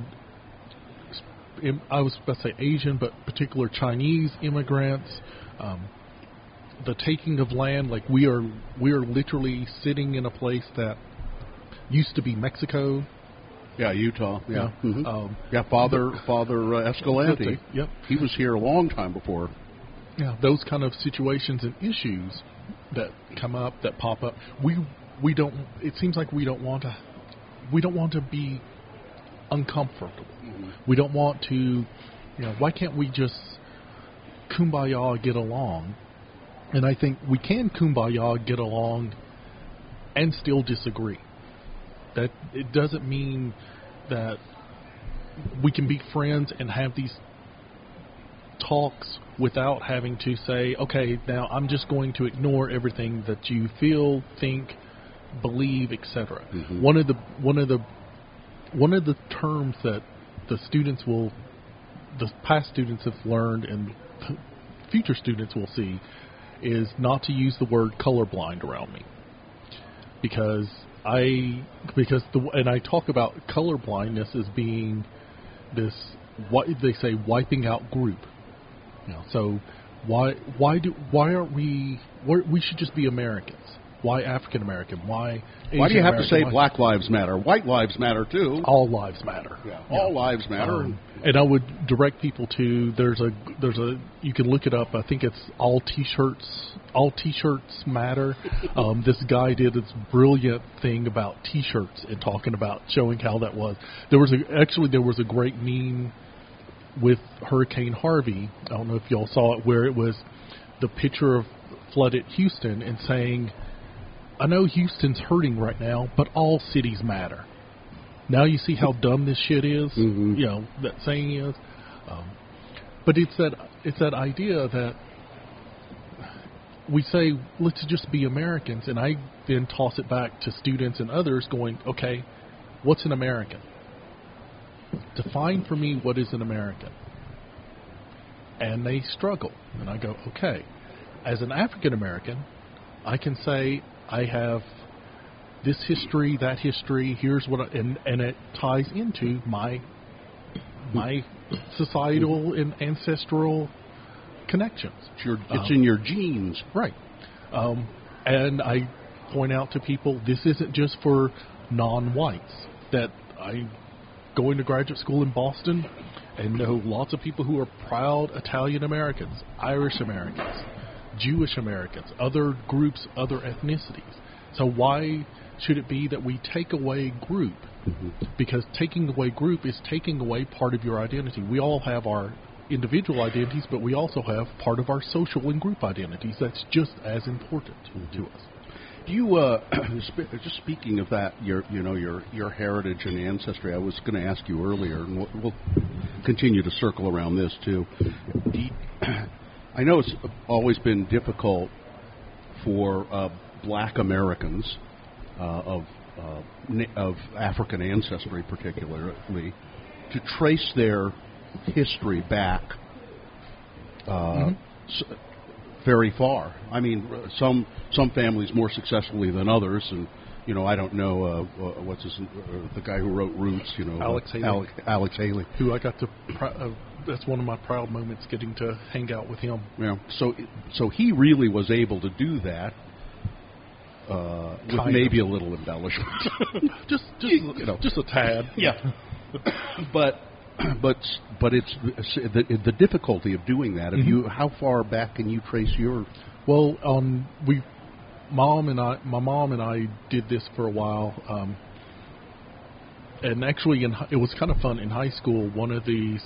I was about to say Asian, but particular Chinese immigrants, um, the taking of land. Like we are, we are literally sitting in a place that used to be Mexico. Yeah, Utah. Yeah, Mhm. Um, yeah. Father Father uh, Escalante. Yep. He was here a long time before. Yeah, those kind of situations and issues that come up, that pop up. We we don't. It seems like we don't want to. We don't want to be uncomfortable. We don't want to. You know, why can't we just kumbaya get along? And I think we can kumbaya get along and still disagree. That it doesn't mean that we can be friends and have these talks without having to say, okay, now I'm just going to ignore everything that you feel, think, believe, etc. Mhm. One of the one of the one of the terms that the students will, the past students have learned, and future students will see, is not to use the word colorblind around me, because I because the and I talk about colorblindness as being this what they say wiping out group. You know, so why why do why aren't we we should just be Americans? Why African American? Why Why do you Asian have to say Why- Black Lives Matter? White lives matter too. all lives matter? Yeah, all lives matter. Um, and I would direct people to there's a there's a you can look it up. I think it's all t-shirts all t-shirts matter. *laughs* Um, this guy did this brilliant thing about t-shirts and talking about showing how that was. There was a actually there was a great meme with Hurricane Harvey. I don't know if y'all saw it where it was the picture of flooded Houston and saying, "I know Houston's hurting right now, but all cities matter." Now you see how dumb this shit is. Mhm. You know that saying is, um, but it's that it's that idea that we say let's just be Americans, and I then toss it back to students and others, going, okay, what's an American? Define for me what is an American. And they struggle, and I go, okay, as an African American, I can say I have this history, that history. Here's what, I, and and it ties into my my societal and ancestral connections. It's, your, it's Um, in your genes. Right. Um, and I point out to people this isn't just for non-whites. That I going to graduate school in Boston and know lots of people who are proud Italian Americans, Irish Americans, Jewish Americans, other groups, other ethnicities. So why should it be that we take away group? Because taking away group is taking away part of your identity. We all have our individual identities, but we also have part of our social and group identities. That's just as important to us. Do you uh, *clears throat* just speaking of that, your you know your your heritage and ancestry? I was going to ask you earlier, and we'll, we'll continue to circle around this too. Do you- I know it's always been difficult for uh, Black Americans uh, of uh, of African ancestry, particularly, to trace their history back uh, s- very far. I mean, some some families more successfully than others, and you know, I don't know uh, uh, what's his, uh, the guy who wrote Roots. You know, Alex Haley. Alex, Alex Haley. Who I got to. Pr- uh, that's one of my proud moments, getting to hang out with him. Yeah. So so he really was able to do that. Uh, with Kind maybe a little embellishment, *laughs* just, just, You know. just a tad. yeah, *coughs* but *coughs* but but it's the the difficulty of doing that. If you how far back can you trace your Well, um, we, mom and I, my mom and I did this for a while, um, and actually, in, it was kind of fun in high school. One of the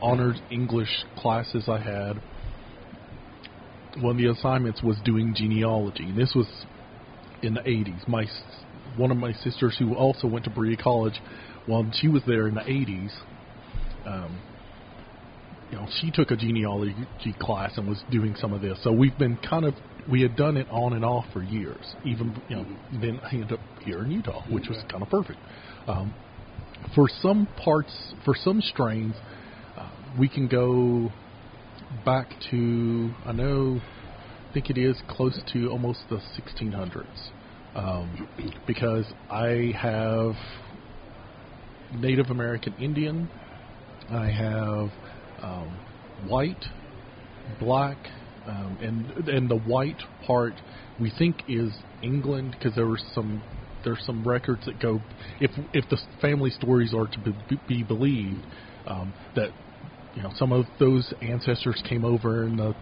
honored English classes I had, one of the assignments was doing genealogy, and this was in the '80s. My one of my sisters, who also went to Berea College, while she was there in the '80s, um, you know, she took a genealogy class and was doing some of this. So we've been kind of we had done it on and off for years. Even you know, then I ended up here in Utah, which was kind of perfect. Um, for some parts, for some strains, uh, we can go back to I know, I think it is close to almost the 1600s, um, because I have Native American Indian, I have um, white, black, um, and and the white part we think is England because there were some there's some records that go if if the family stories are to be, be believed um, that you know some of those ancestors came over in the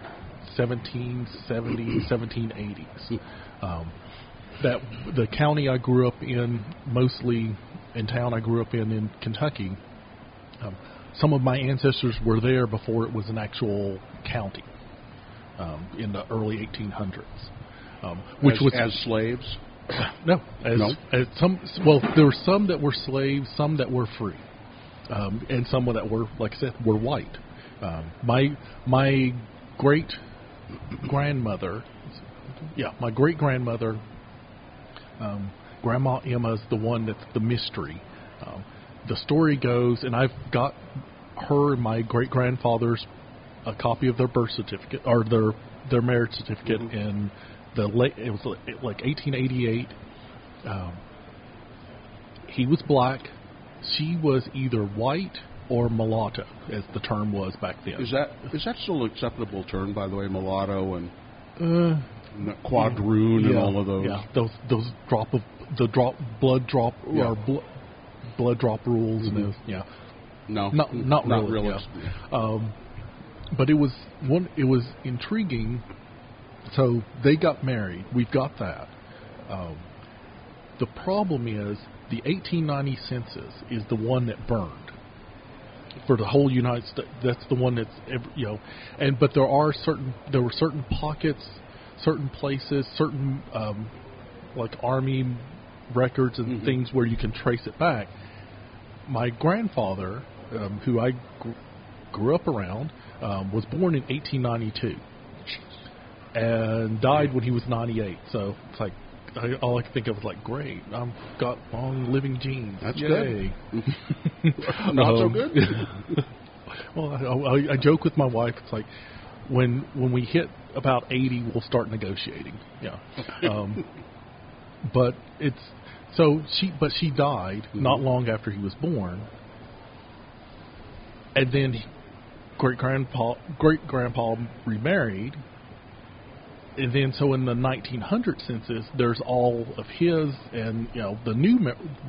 1770s 1780s um, that the county I grew up in mostly in town I grew up in in Kentucky um, some of my ancestors were there before it was an actual county um, in the early 1800s, um, which as, was as slaves? *coughs* no, as, No? as some. Well, there were some that were slaves, some that were free, um, and some that were, like I said, were white. Um, my my great grandmother, yeah, my great grandmother, um, Grandma Emma's the one that's the mystery. Um, the story goes, and I've got her and my great grandfather's a copy of their birth certificate or their their marriage certificate in the late it was like 1888. Um, he was black. She was either white or mulatto, as the term was back then. Is that is that still an acceptable term, by the way, mulatto and uh, quadroon and all of those? Yeah, those those drop of the drop blood drop Yeah. or bl- blood drop rules Mhm. and those. Yeah, No, Not- not not really, really. yeah. um, but it was one. It was intriguing. So they got married. We've got that. Um, the problem is the 1890 census is the one that burned for the whole United States. That's the one that's ever, you know, and but there are certain there were certain pockets, certain places, certain um, like army records and Mhm. things where you can trace it back. My grandfather, um, who I gr- grew up around, um, was born in 1892 and died when he was 98. So it's like I, all I could think of was like, great, I've got long living genes. That's Yay. good. *laughs* Not so Um, good. *laughs* well, I, I, I joke with my wife. It's like when when we hit about 80, we'll start negotiating. Yeah. Um, but it's so she but she died not long after he was born, and then great grandpa great grandpa remarried. And then, so in the 1900 census, there's all of his and you know the new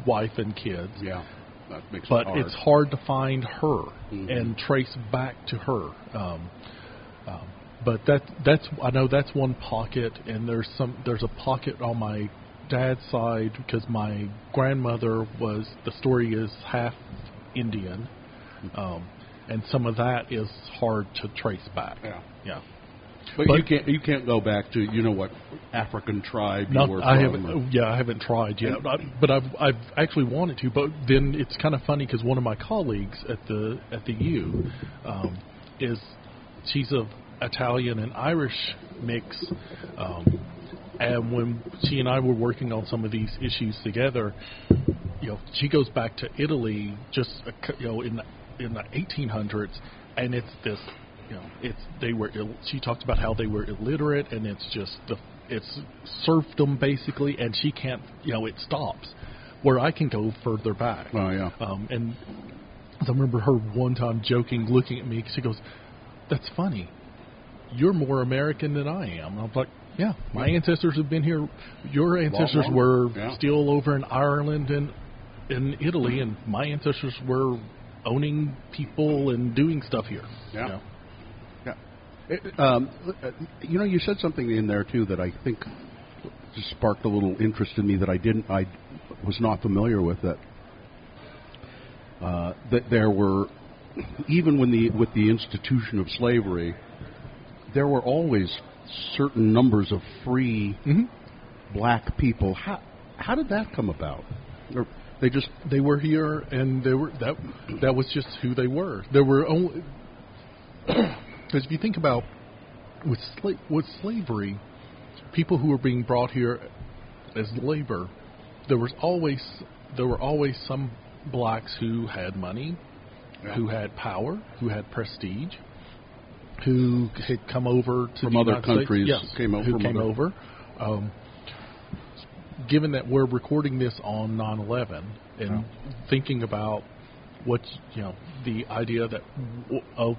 wife and kids yeah, that makes but it hard. it's hard to find her Mhm. and trace back to her. Um, um, but that that's I know that's one pocket, and there's some there's a pocket on my dad's side because my grandmother was the story is half Indian, um, and some of that is hard to trace back. Yeah. Yeah. But, But- you can't you can't go back to you know what African tribe you No, were I from. haven't. Yeah, I haven't tried yet, but, but I've I've actually wanted to. But then it's kind of funny because one of my colleagues at the at the U um, is she's of Italian and Irish mix, um, and when she and I were working on some of these issues together, you know, she goes back to Italy just you know in the, in the 1800s, and it's this you know it's they were Ill, she talked about how they were illiterate and it's just the it's serfdom basically and she can't you know it stops where I can go further back Oh yeah. um, and I remember her one time joking looking at me she goes that's funny you're more American than I am I'm like yeah my ancestors have been here your ancestors long. were Yeah. still over in Ireland and in Italy and my ancestors were owning people and doing stuff here Yeah. you know? Yeah. It, um, uh, you know, you said something in there too that I think just sparked a little interest in me that I didn't, I was not familiar with. That uh, that there were, even when the with the institution of slavery, there were always certain numbers of free Mhm. black people. How how did that come about? Or they just they were here and they were that that was just who they were there were only *clears throat* because if you think about with sla- with slavery people who were being brought here as labor there was always there were always some blacks who had money who had power who had prestige who had come over to From the other United States. countries, yes, came o- who came other- over um, given that we're recording this on 9/11 and Yeah. thinking about what you know the idea that oh,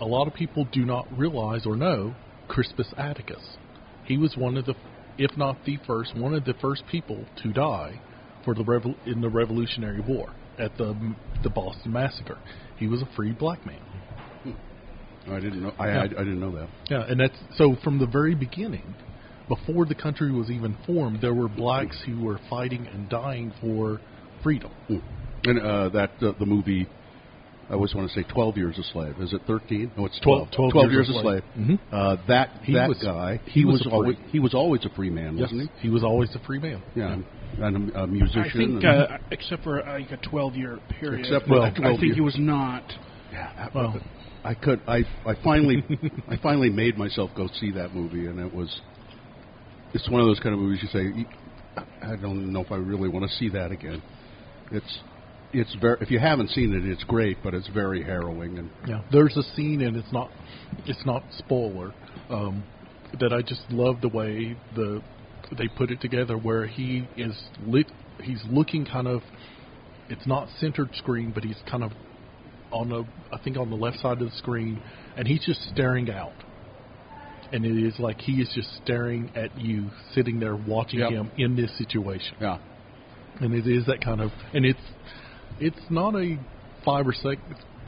a lot of people do not realize or know Crispus Attucks. He was one of the, if not the first, one of the first people to die for the revol- in the Revolutionary War at the the Boston Massacre. He was a free black man. I didn't know. I, Yeah. I, I didn't know that. Yeah, and that's so from the very beginning, before the country was even formed, there were blacks who were fighting and dying for freedom. And uh, that uh, the movie, I always want to say Twelve Years a Slave. Is it thirteen? No, it's 12. 12 12 years, Years a a Slave. Slave. Mhm. Uh, that He that was- guy, he he, was was, always he was always a free man, wasn't Yes, he was always a free man. he? Yeah, and a, a musician. I think, and- uh, except for uh, like a 12 year period, Except for Well, that I 12 think he was not. Yeah, that, Well- I could. I I finally I finally made myself go see that movie, and it was. It's one of those kind of movies you say, I don't know if I really want to see that again. It's it's very. If you haven't seen it, it's great, but it's very harrowing and Yeah, there's a scene, and it's not it's not spoiler um, that I just love the way the they put it together, where he is lit. He's looking kind of. It's not centered screen, but he's kind of on the I think on the left side of the screen, and he's just staring out. And it is like he is just staring at you, sitting there watching Yep. him in this situation yeah. and it is that kind of and it's it's not a five or sec,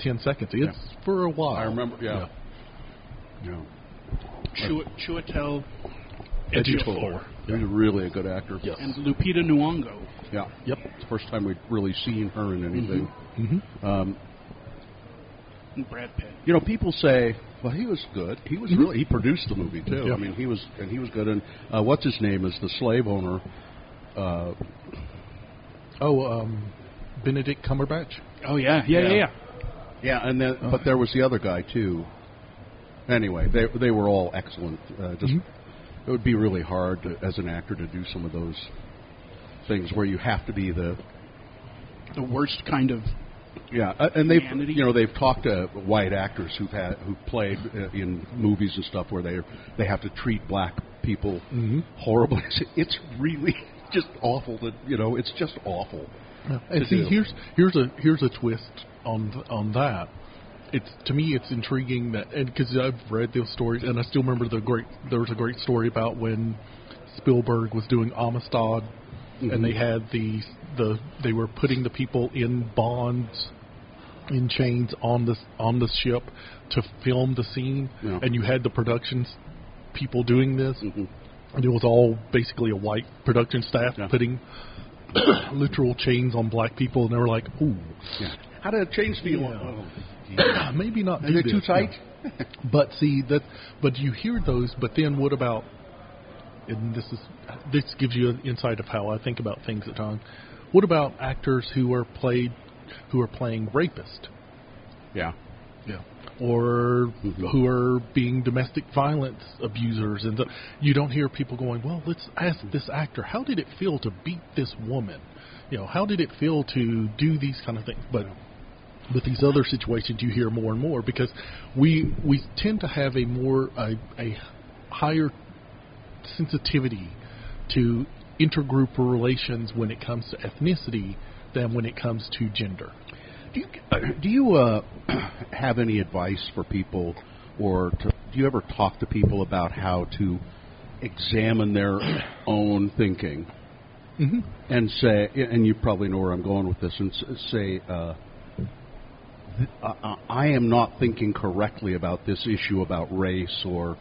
ten seconds it's for a while I remember. Yeah. Yeah. Chua- Chiwetel Ejiofor. Ejiofor He's really a good actor. Yes. and Lupita Nyong'o. Yeah. Yep. It's the first time we've really seen her in anything. Mm-hmm. Um, Brad Pitt. you know, people say Well, he was good. He was really he produced the movie too. Yeah. I mean, he was and he was good. And uh, what's his name is the slave owner. Uh, Oh, um, Benedict Cumberbatch. Oh yeah, yeah, yeah, Yeah. yeah. yeah, and then but there was the other guy too. Anyway, they they were all excellent. Uh, just it would be really hard to, as an actor to do some of those things where you have to be the The worst kind of Yeah, uh, and they've Humanity. you know they've talked to white actors who've had who've played uh, in movies and stuff where they they have to treat black people mm horribly. *laughs* It's really just awful. That you know, it's just awful. And see, do. here's here's a here's a twist on on that. It's to me, it's intriguing that, and because I've read those stories, and I still remember the great. There was a great story about when Spielberg was doing Amistad, and they had the the they were putting the people in bonds, in chains on the on the ship to film the scene, Yeah. and you had the productions people doing this, Mhm. and it was all basically a white production staff Yeah. putting *coughs* literal chains on black people, and they were like, "Ooh, Yeah. How did it change feel? Oh, *coughs* maybe not." Is it too tight? *laughs* But see that, but you hear those. But then what about? And this is this gives you an insight of how I think about things at times. What about actors who are played, who are playing rapist? yeah. Yeah. Or Mhm. who are being domestic violence abusers, and the, you don't hear people going, "Well, let's ask this actor, how did it feel to beat this woman? You know, how did it feel to do these kind of things?" But with these other situations, you hear more and more because we we tend to have a more a, a higher sensitivity to intergroup relations when it comes to ethnicity than when it comes to gender. Do you do you uh, *clears throat* have any advice for people, or to, do you ever talk to people about how to examine their *clears throat* own thinking Mm-hmm. and say, and you probably know where I'm going with this, and say, uh, I, I am not thinking correctly about this issue about race, or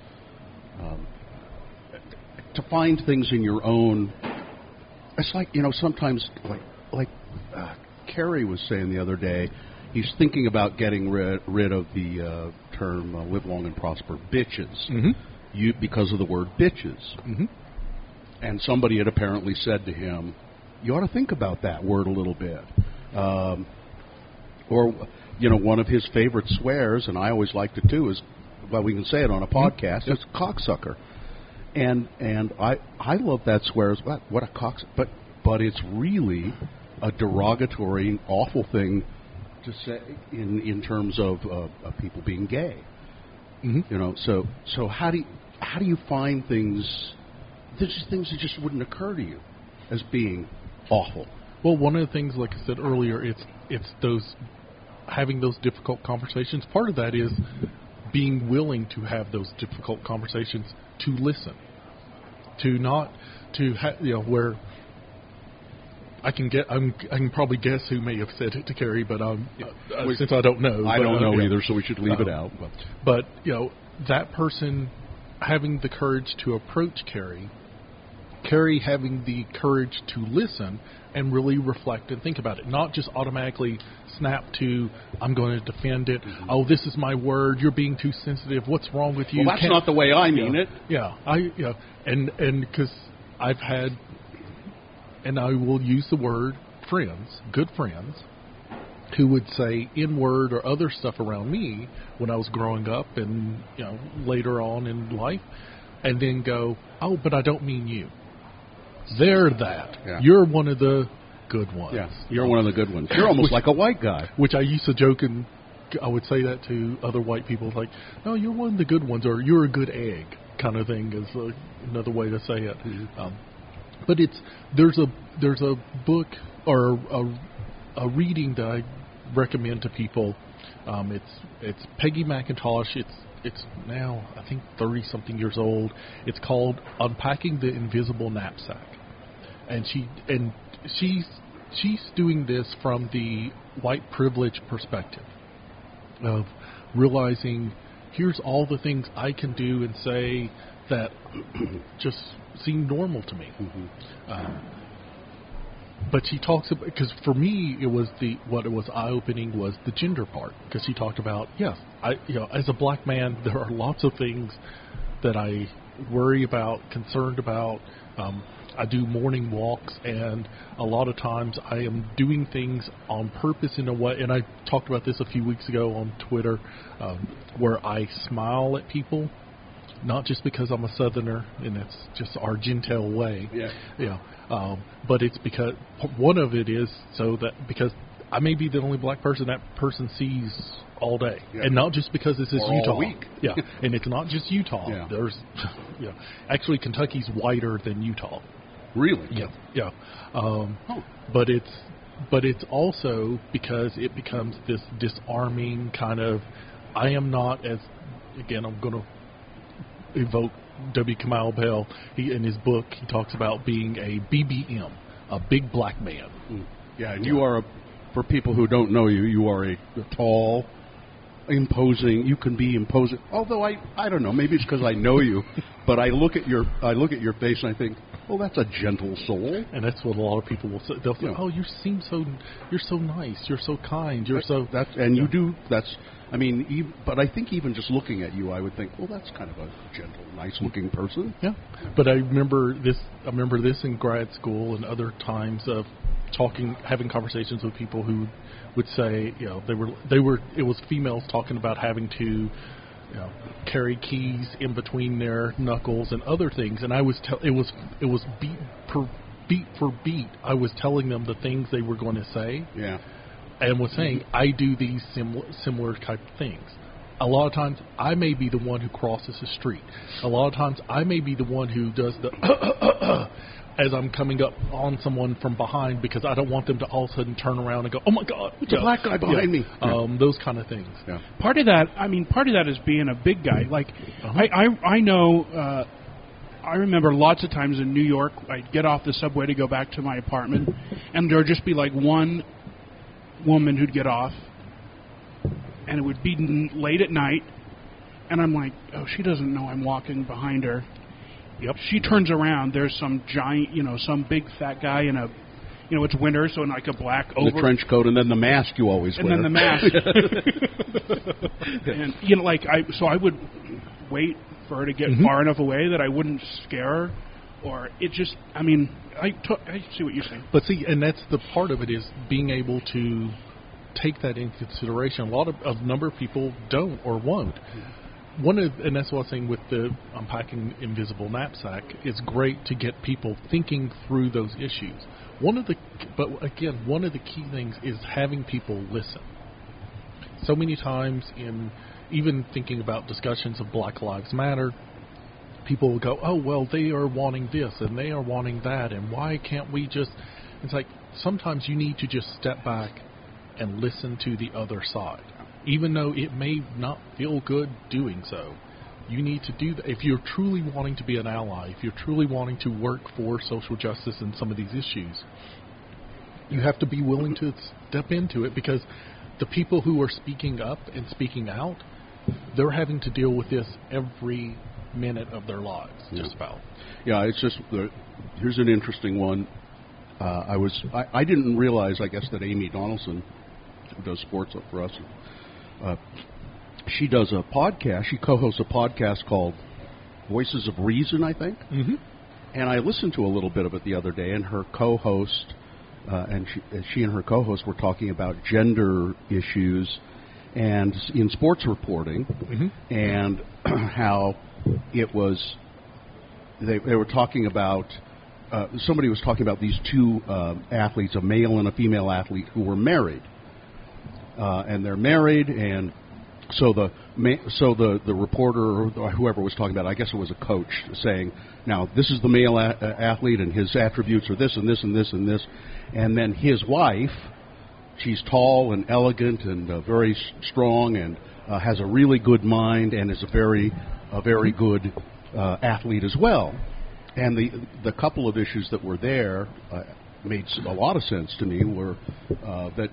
um, to find things in your own. It's like you know sometimes like like uh, Kerry was saying the other day, he's thinking about getting rid rid of the uh, term uh, "live long and prosper" bitches, Mm-hmm. you because of the word bitches. Mm-hmm. And somebody had apparently said to him, "You ought to think about that word a little bit." Um, or, you know, one of his favorite swears, and I always liked it too, is well, we can say it on a podcast. It's cocksucker, and and I I love that swear as well. What a cocksucker! But but it's really a derogatory, awful thing to say in in terms of uh, of people being gay. Mm-hmm. You know, so so how do you, how do you find things? There's just things that just wouldn't occur to you as being awful. Well, one of the things, like I said earlier, it's it's those having those difficult conversations. Part of that is being willing to have those difficult conversations to listen, to not to ha- you know where I can get I'm, I can probably guess who may have said it to Carrie, but um, uh, We- since I don't know, I don't uh, know either, so we should leave it Uh, out. But But you know that person having the courage to approach Carrie, Carrie having the courage to listen and really reflect and think about it, not just automatically snap to "I'm going to defend it." Mm-hmm. Oh, this is my word. You're being too sensitive. What's wrong with you? well, that's Can't- not the way I mean yeah. it. Yeah, I yeah, and and because I've had, and I will use the word friends, good friends, who would say in word or other stuff around me when I was growing up and you know later on in life, and then go, oh, but I don't mean you. They're that. Yeah. You're one of the good ones. Yeah, you're one of the good ones. You're almost like a white guy. Which I used to joke and I would say that to other white people, like, "No, you're one of the good ones," or "You're a good egg," kind of thing is uh, another way to say it. Um, but it's there's a there's a book or a, a reading that I recommend to people. Um, it's it's Peggy McIntosh. It's it's now I think thirty something years old. It's called Unpacking the Invisible Knapsack, and she and she's she's doing this from the white privilege perspective of realizing here's all the things I can do and say that *clears throat* just seem normal to me. Um, but she talks about because for me it was the what it was eye opening was the gender part because she talked about yes I you know as a black man there are lots of things that I worry about concerned about um, I do morning walks and a lot of times I am doing things on purpose in a way and I talked about this a few weeks ago on Twitter um, where I smile at people not just because I'm a Southerner and it's just our gentile way. Yeah. Yeah. Um, but it's because one of it is so that because I may be the only black person that person sees all day, Yeah. and not just because this is Or all Utah. week. *laughs* Yeah, and it's not just Utah. Yeah. There's, *laughs* yeah, actually Kentucky's whiter than Utah. Really? Yeah, yeah. Um, Huh. But it's but it's also because it becomes this disarming kind of. I am not as again. I'm going to evoke W. Kamau Bell. He in his book he talks about being a BBM, a big black man. Mm. Yeah, and you are a, for people who don't know you, you are a, a tall, imposing. You can be imposing. Although I, I don't know. Maybe it's because I know you, *laughs* but I look at your, I look at your face and I think, oh, that's a gentle soul. And that's what a lot of people will say. They'll say, Yeah. "Oh, you seem so, you're so nice, you're so kind, you're so." That's and you do. That's. I mean, ev but I think even just looking at you, I would think, well, that's kind of a gentle, nice-looking person. Yeah, but I remember this. I remember this in grad school and other times of talking, having conversations with people who would say, you know, they were they were it was females talking about having to, you know, carry keys in between their knuckles and other things, and I was tell it was it was beat per beat for beat. I was telling them the things they were going to say, Yeah. and was saying I do these similar similar type of things. A lot of times I may be the one who crosses the street. A lot of times I may be the one who does the *coughs* *coughs* as I'm coming up on someone from behind because I don't want them to all of a sudden turn around and go, "Oh my God, It's a black guy behind me." Um, those kind of things. Yeah. part of that i mean part of that is being a big guy like Uh-huh. I, I i know uh i remember lots of times in new york i'd get off the subway to go back to my apartment and there'd just be like one woman who'd get off and it would be late at night and i'm like oh she doesn't know i'm walking behind her Yep. she turns around there's some giant you know some big fat guy in a you know it's winter so in like a black over The trench coat and then the mask you always wear. and wear. then the mask. *laughs* *laughs* and you know, like I, so I would wait for her to get Mm-hmm. far enough away that I wouldn't scare her, or it just. I mean, I took. I see what you're saying. But see, and that's the part of it is being able to take that into consideration. A lot of a number of people don't or won't. One of, and that's what I'm saying with the unpacking invisible knapsack. It's great to get people thinking through those issues. One of the, but again, one of the key things is having people listen. So many times in even thinking about discussions of Black Lives Matter, people will go, "Oh well, they are wanting this and they are wanting that, and why can't we just?" It's like sometimes you need to just step back and listen to the other side, even though it may not feel good doing so. You need to do that if you're truly wanting to be an ally. If you're truly wanting to work for social justice in some of these issues, you have to be willing to step into it because the people who are speaking up and speaking out, they're having to deal with this every minute of their lives, just about. Yeah, it's just here's an interesting one. Uh, I was I, I didn't realize I guess that Amy Donaldson, who does sports up for us, uh, she does a podcast. She co-hosts a podcast called Voices of Reason, I think. Mm-hmm. And I listened to a little bit of it the other day, and her co-host uh, and she, uh, she and her co-host were talking about gender issues and in sports reporting, and *clears throat* how it was they, they were talking about uh, somebody was talking about these two uh, athletes, a male and a female athlete, who were married, uh, and they're married, and so the so the the reporter or whoever was talking about, it, I guess it was a coach, saying, now this is the male a- athlete, and his attributes are this and this and this and this, and then his wife, she's tall and elegant and uh, very strong and uh, has a really good mind and is a very a very good uh, athlete as well. And the the couple of issues that were there uh, made a lot of sense to me. Were uh, that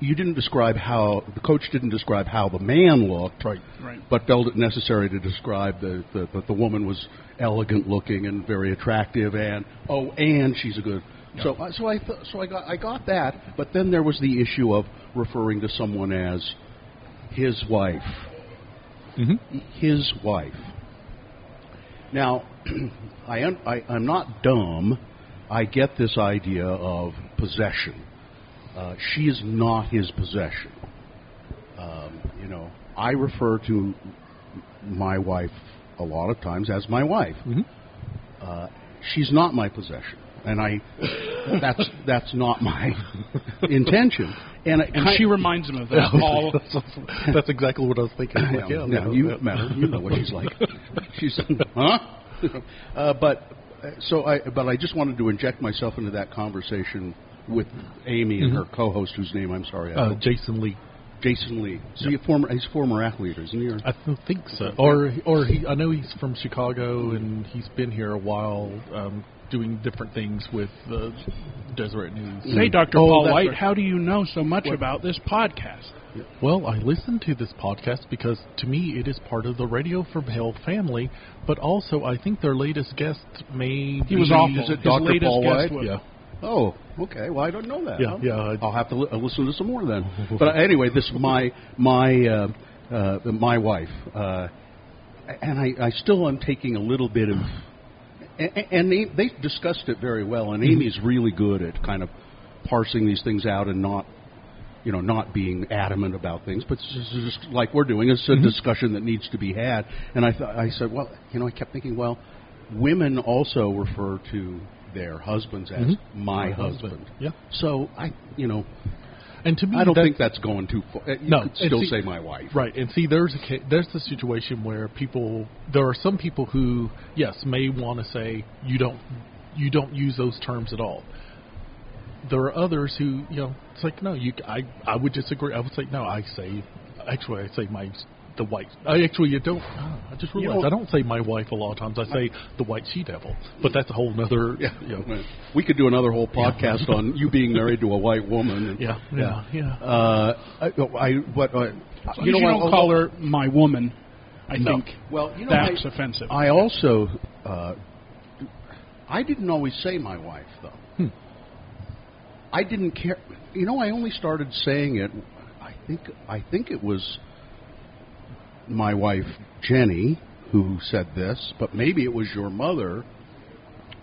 you didn't describe how the coach didn't describe how the man looked, Right. Right. but felt it necessary to describe the, the that the woman was elegant looking and very attractive, and oh, and she's a good So, so I, th- so I got, I got that, but then there was the issue of referring to someone as his wife, Mm-hmm. his wife. Now, *clears throat* I am, I, I'm not dumb. I get this idea of possession. Uh, she is not his possession. Um, you know, I refer to my wife a lot of times as my wife. Mm-hmm. Uh, she's not my possession, and I that's that's not my *laughs* intention. And, And she reminds him of that *laughs* all. *laughs* that's, that's exactly what I was thinking. yeah, Like, yeah, yeah, yeah, you met her. You know what she's like. She's huh? Uh, but uh, so I but I just wanted to inject myself into that conversation with Amy and her co-host, whose name I'm sorry, I Uh, Jason Lee. Jason Lee. So he a former he's a former athlete, isn't he? Or- I don't think so. Or or he I know he's from Chicago and he's been here a while um, doing different things with uh, Deseret News. Say, Dr. Oh, Paul White, right. how do you know so much about this podcast? Well, I listen to this podcast because to me it is part of the Radio from Hell family, but also I think their latest guest may He was be- awful. Is it His Dr. latest Paul guest White? was- Yeah. Oh, okay. Well, I don't know that. Yeah, Huh? yeah, I- I'll have to li- uh, listen to some more then. but anyway, this my my uh, uh, my wife, uh, and I, I still am taking a little bit of, and, and they, they discussed it very well, and Amy's really good at kind of parsing these things out and not. You know, not being adamant about things, but it's just, just like we're doing. It's a discussion that needs to be had. And I, th- I said, well, you know, I kept thinking, well, women also refer to their husbands as mm-hmm. my, My husband. husband. Yeah. So I, you know, And to me, I don't that- think that's going too far. You No, could still see- say my wife. Right, and see, there's a ca- there's the situation where people there are some people who yes may want to say you don't you don't use those terms at all. There are others who you know it's like no you I I would disagree. I would say no. I say actually I say my the white. I actually you don't. oh, I just realized know- I don't say my wife a lot of times. I say the white she devil, but that's a whole other. Yeah, You know, we could do another whole podcast on you being married to a white woman. And, *laughs* yeah, yeah, yeah. Uh, I, I what uh, So you know you don't call her my woman. I No. think Well, you know, that's I- offensive. I also, uh, I didn't always say my wife though. Hmm. I didn't care. You know, I only started saying it. I think I think it was my wife Jenny who said this, but maybe it was your mother,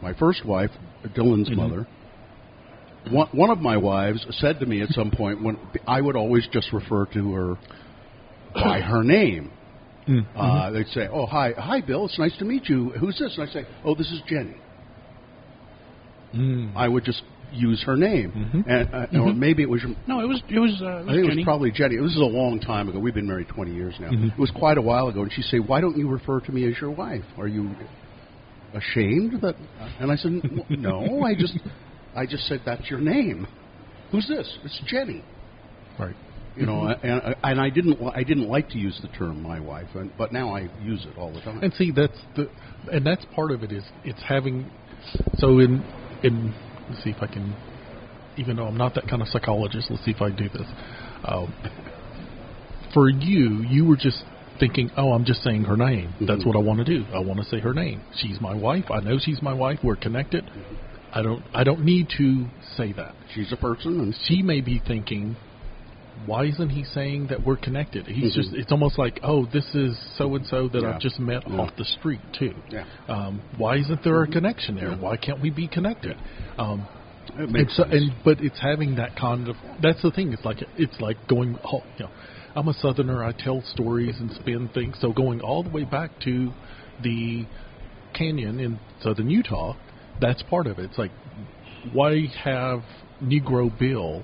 my first wife, Dylan's Mm-hmm. mother. One, one of my wives said to me at some point when I would always just refer to her by her name. Mm-hmm. Uh, they'd say, "Oh, hi, hi, Bill. It's nice to meet you. Who's this?" And I say, "Oh, this is Jenny." Mm. I would just use her name, Mhm. and uh, or maybe it was. your- no, it was it was. Uh, it I was think it was probably Jenny. This is a long time ago. We've been married twenty years now. Mhm. It was quite a while ago, and she said, "Why don't you refer to me as your wife? Are you ashamed that?" And I said, *laughs* "No, I just, I just said that's your name. Who's this? It's Jenny." Right. You know, and and I didn't I didn't like to use the term my wife, and, but now I use it all the time. And see, that's the, and that's part of it is it's having. So in in let's see if I can, even though I'm not that kind of psychologist, let's see if I do this. Um, for you, you were just thinking, oh, I'm just saying her name. That's Mhm. what I want to do. I want to say her name. She's my wife. I know she's my wife. We're connected. I don't. I don't need to say that. She's a person, and She may be thinking, why isn't he saying that we're connected? He's Mhm. just, it's almost like, oh, this is so and so that Yeah. I've just met Yeah. off the street, too. yeah, Um, why isn't there a connection there? Yeah. Why can't we be connected? Um, it and makes so, sense. and but it's having that kind of that's the thing. It's like it's like going. all- You know, I'm a Southerner. I tell stories and spin things. So going all the way back to the canyon in southern Utah, that's part of it. It's like why have Negro Bill?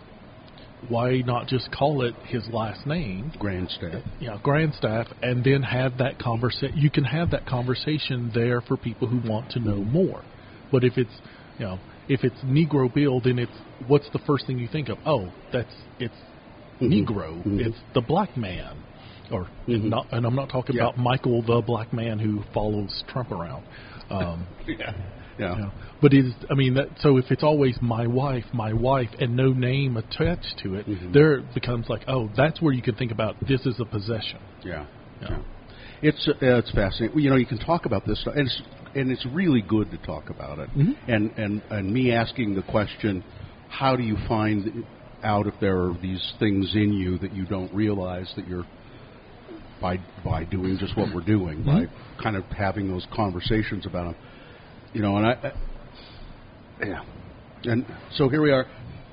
Why not just call it his last name? grandstand. you know, Grandstaff, and then have that conversation. You can have that conversation there for people who want to know more. But if it's, you know, if it's Negro Bill, then it's what's the first thing you think of? Oh, that's it's Mhm. Negro. Mhm. It's the black man, or Mhm. not. And I'm not talking Yeah. about Michael the black man who follows Trump around. Um, *laughs* Yeah, yeah. yeah. But it is, I mean, that, so if it's always my wife, my wife, and no name attached to it, Mhm. there it becomes like, oh, that's where you can think about this is a possession. Yeah. Yeah. yeah. It's uh, it's fascinating. You know, you can talk about this stuff, and it's and it's really good to talk about it. And and and me asking the question, how do you find out if there are these things in you that you don't realize that you're by by doing just what we're doing, by kind of having those conversations about them. You know, and I, I yeah, and so here we are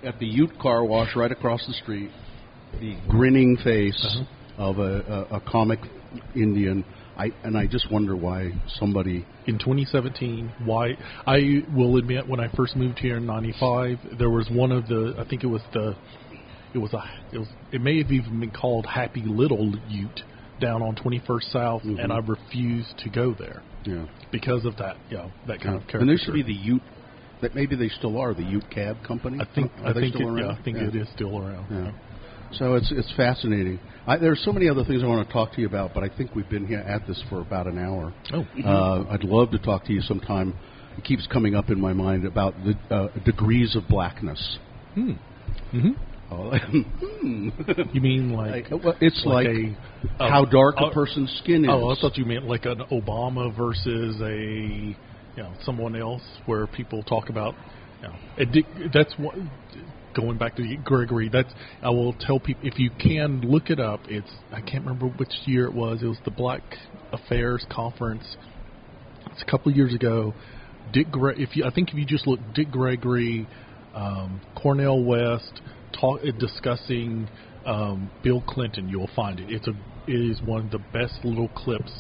at the Ute Car Wash right across the street. The grinning face uh-huh. of a, a, a comic Indian. I and I just wonder why somebody. in 2017 why i will admit when i first moved here in 95 there was one of the i think it was the it was a it was it may have even been called happy little ute down on 21st south and mm-hmm. i refused to go there Yeah, because of that you know that kind of character and there should be the Ute. That maybe they still are the Ute Cab Company. i think are i they think still it, around? yeah, i think Yeah. it is still around Yeah. So it's it's fascinating. I, there's so many other things I want to talk to you about, but I think we've been here at this for about an hour. oh Uh, I'd love to talk to you sometime. It keeps coming up in my mind about the uh, degrees of blackness. hmm. hmm Oh, *laughs* hmm. you mean like, Like, well, it's like, a how dark a uh, person's skin is. Oh, I thought you meant like an Obama versus a you know someone else, where people talk about. You know, di- that's what. Going back to Gregory, that's I will tell people if you can look it up. It's I can't remember which year it was. It was the Black Affairs Conference. It's a couple of years ago. Dick, Gre- if you I think if you just look Dick Gregory, um, Cornel West, talk uh, discussing um, Bill Clinton, you'll find it. It's a it is one of the best little clips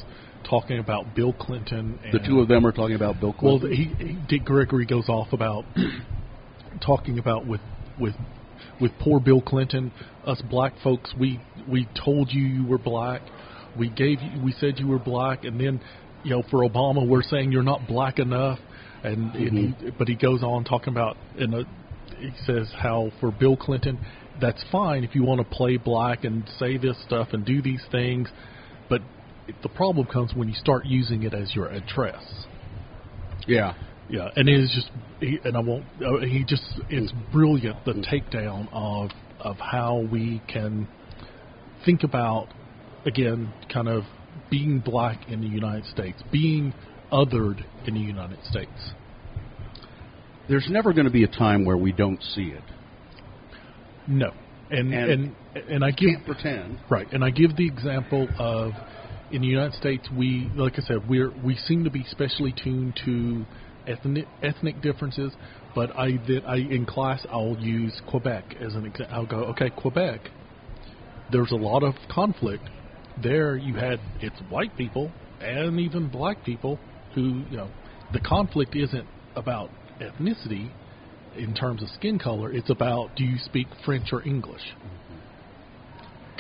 talking about Bill Clinton. And, the two of them are talking about Bill Well, Clinton. he, he Dick Gregory goes off about *clears throat* talking about with with with poor Bill Clinton, us black folks. We we told you you were black. We gave you. We said you were black, and then you know for Obama we're saying you're not black enough. And, and he, but he goes on talking about in a he says how for Bill Clinton that's fine if you want to play black and say this stuff and do these things, but the problem comes when you start using it as your address. yeah. Yeah, and it is just, he, and I won't. Uh, he just, it's brilliant the takedown of of how we can think about again, kind of being black in the United States, being othered in the United States. There's never going to be a time where we don't see it. No, and And- and and, I give Can't pretend. Right, and I give the example of in the United States, we like I said, we're we seem to be specially tuned to ethnic ethnic differences. But I that I in class I'll use Quebec as an example. I'll go, okay, Quebec. There's a lot of conflict there. You had it's white people and even black people who you know the conflict isn't about ethnicity in terms of skin color. It's about do you speak French or English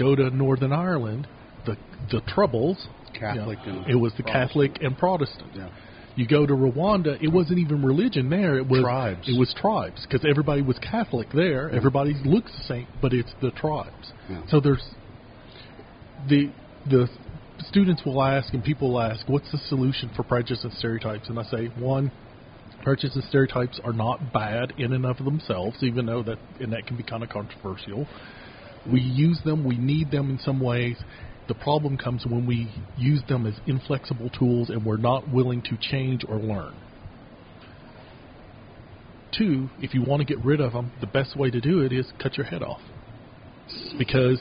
go to Northern Ireland, the the troubles. Catholic you know, and it was the Protestant. Catholic and Protestant. Yeah. You go to Rwanda, it wasn't even religion there. It was Tribes. It was tribes because everybody was Catholic there. Everybody looks the same, but it's the tribes. Yeah. So there's the the students will ask and people will ask, what's the solution for prejudice and stereotypes? And I say, one, prejudice and stereotypes are not bad in and of themselves, even though that and that can be kind of controversial. We use them, we need them in some ways. The problem comes when we use them as inflexible tools and we're not willing to change or learn. Two, if you want to get rid of them, the best way to do it is cut your head off. Because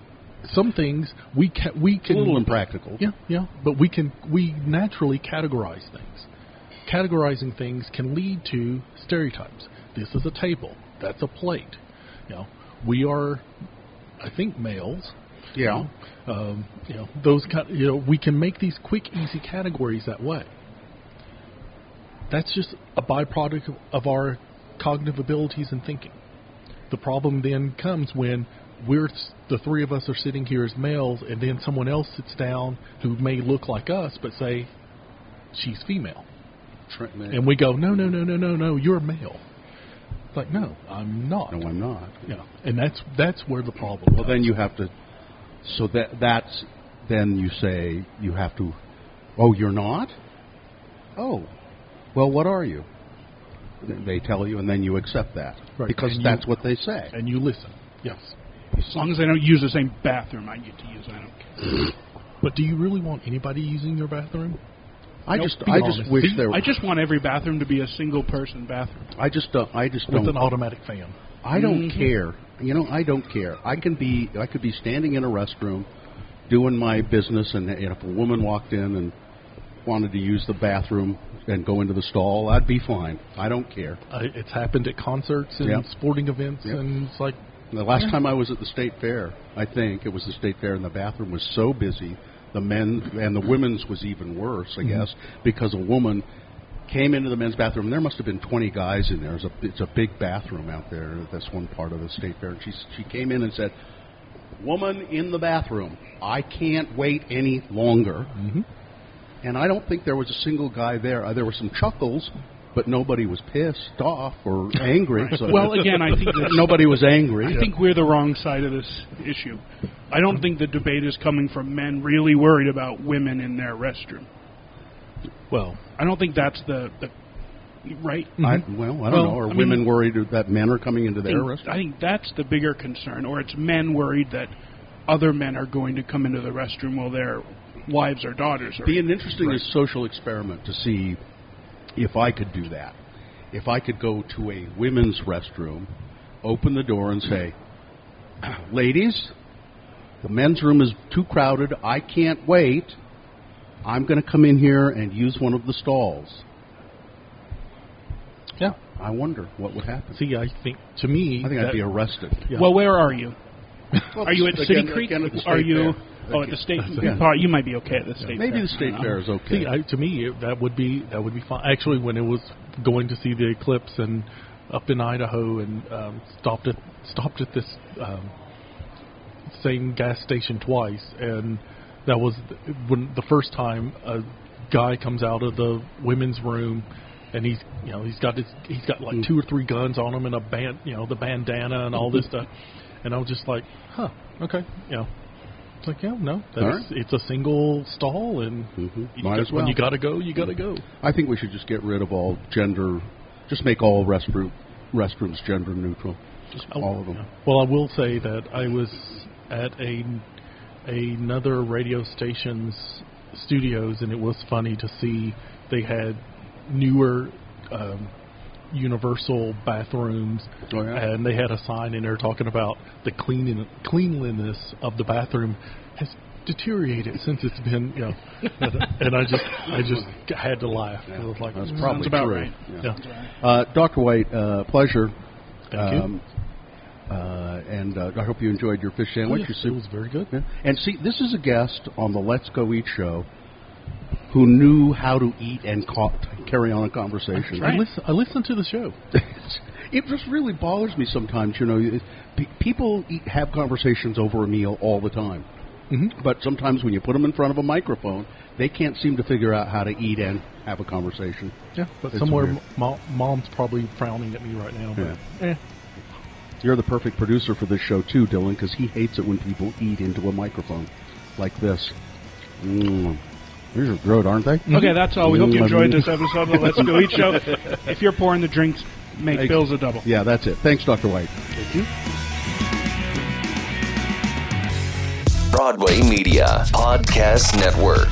*laughs* some things we can we It's a can little impractical. yeah, yeah. But we can we naturally categorize things. Categorizing things can lead to stereotypes. This is a table. That's a plate. You know, we are, I think, males. Yeah. Um, you know, those kind. You know, we can make these quick, easy categories that way. That's just a byproduct of- of our cognitive abilities and thinking. The problem then comes when we're the three of us are sitting here as males, and then someone else sits down who may look like us, but say she's female, Tra- and we go, no, no, no, no, no, no, you're male. It's like, no, I'm not. no, I'm not. You know, and that's that's where the problem. Well, comes. then you have to. So that that's then you say you have to. Oh, you're not. Oh, well, what are you? They tell you, and then you accept that Right, because and you- that's what they say. and you listen. Yes. As long as they don't use the same bathroom I get to use, I don't care. But do you really want anybody using your bathroom? I Nope. just Be I just wish See, there. I just want every bathroom to be a single person bathroom. I just don't. I just With don't. an automatic fan. I don't Mhm. care. You know, I don't care. I can be I could be standing in a restroom doing my business and, and if a woman walked in and wanted to use the bathroom and go into the stall, I'd be fine. I don't care. Uh, it's happened at concerts and Yep. sporting events, Yep. and it's like, The last time I was at the state fair, I think it was the state fair and the bathroom was so busy, the men and the women's was even worse, I guess, because a woman came into the men's bathroom. There must have been 20 guys in there. It's a, it's a big bathroom out there. That's one part of the state fair. And she she came in and said, "Woman in the bathroom, I can't wait any longer." mm-hmm. And I don't think there was a single guy there. Uh, there were some chuckles, but nobody was pissed off or angry. so Well, again, I think *laughs* that nobody was angry. I think we're the wrong side of this issue. I don't think the debate is coming from men really worried about women in their restroom. well, I don't think that's the, the right. I, well, I don't Well, know. Are I mean- women worried that men are coming into their think, restaurant? I think that's the bigger concern, or it's men worried that other men are going to come into the restroom while their wives or daughters are. Be an interesting Right. social experiment to see if I could do that. If I could go to a women's restroom, open the door, and say, *clears throat* "Ladies, the men's room is too crowded. I can't wait. I'm going to come in here and use one of the stalls." yeah. I wonder what would happen. See, I think to me, I think that, I'd be arrested. yeah. Well, where are you? Are you at City Creek? again at the are you? fair. Oh, at the state. *laughs* Yeah. Probably- You might be okay at the state. Maybe fair. the state fair is okay. See, I, to me, it, that would be that would be fine. Actually, when it was going to see the eclipse and up in Idaho and um, stopped at stopped at this um, same gas station twice, and that was th- when the first time a guy comes out of the women's room. And he's, you know, he's got his, he's got like two or three guns on him and a band, you know, the bandana and all this *laughs* stuff. And I was just like, huh, okay, you know, it's like, yeah, no, that's, right. it's a single stall, and Mhm. you Might got- as well. when you got to go, you got to go. I think we should just get rid of all gender, just make all restroom, restrooms gender neutral. Just all of them. Well, I will say that I was at a another radio station's studios, and it was funny to see they had newer um, universal bathrooms, Oh, yeah? and they had a sign in there talking about the cleaning cleanliness of the bathroom has deteriorated since it's been, you know, *laughs* and I just I just had to laugh. I was like, That's "Mm, probably about true. right. Yeah. Yeah. Uh, Dr. White, uh, pleasure. Thank you. Um, uh, and uh, I hope you enjoyed your fish Oh, sandwich. yes, your it soup. was very good. Yeah. And see, this is a guest on the Let's Go Eat show who knew how to eat and ca- carry on a conversation. I, listen, I listened to the show. *laughs* it just really bothers me sometimes. You know, people eat, have conversations over a meal all the time, Mm-hmm. but sometimes when you put them in front of a microphone, they can't seem to figure out how to eat and have a conversation. Yeah, but It's somewhere weird. mo- mom's probably frowning at me right now. But eh. You're the perfect producer for this show too, Dylan, because he hates it when people eat into a microphone like this. Mm. These are good, aren't they? Okay, that's all. We hope you Mm, enjoyed this episode of the Let's Go Eat Show. If you're pouring the drinks, make Hey. Bill's a double. Yeah, that's it. Thanks, Dr. White. Thank you. Broadway Media Podcast Network.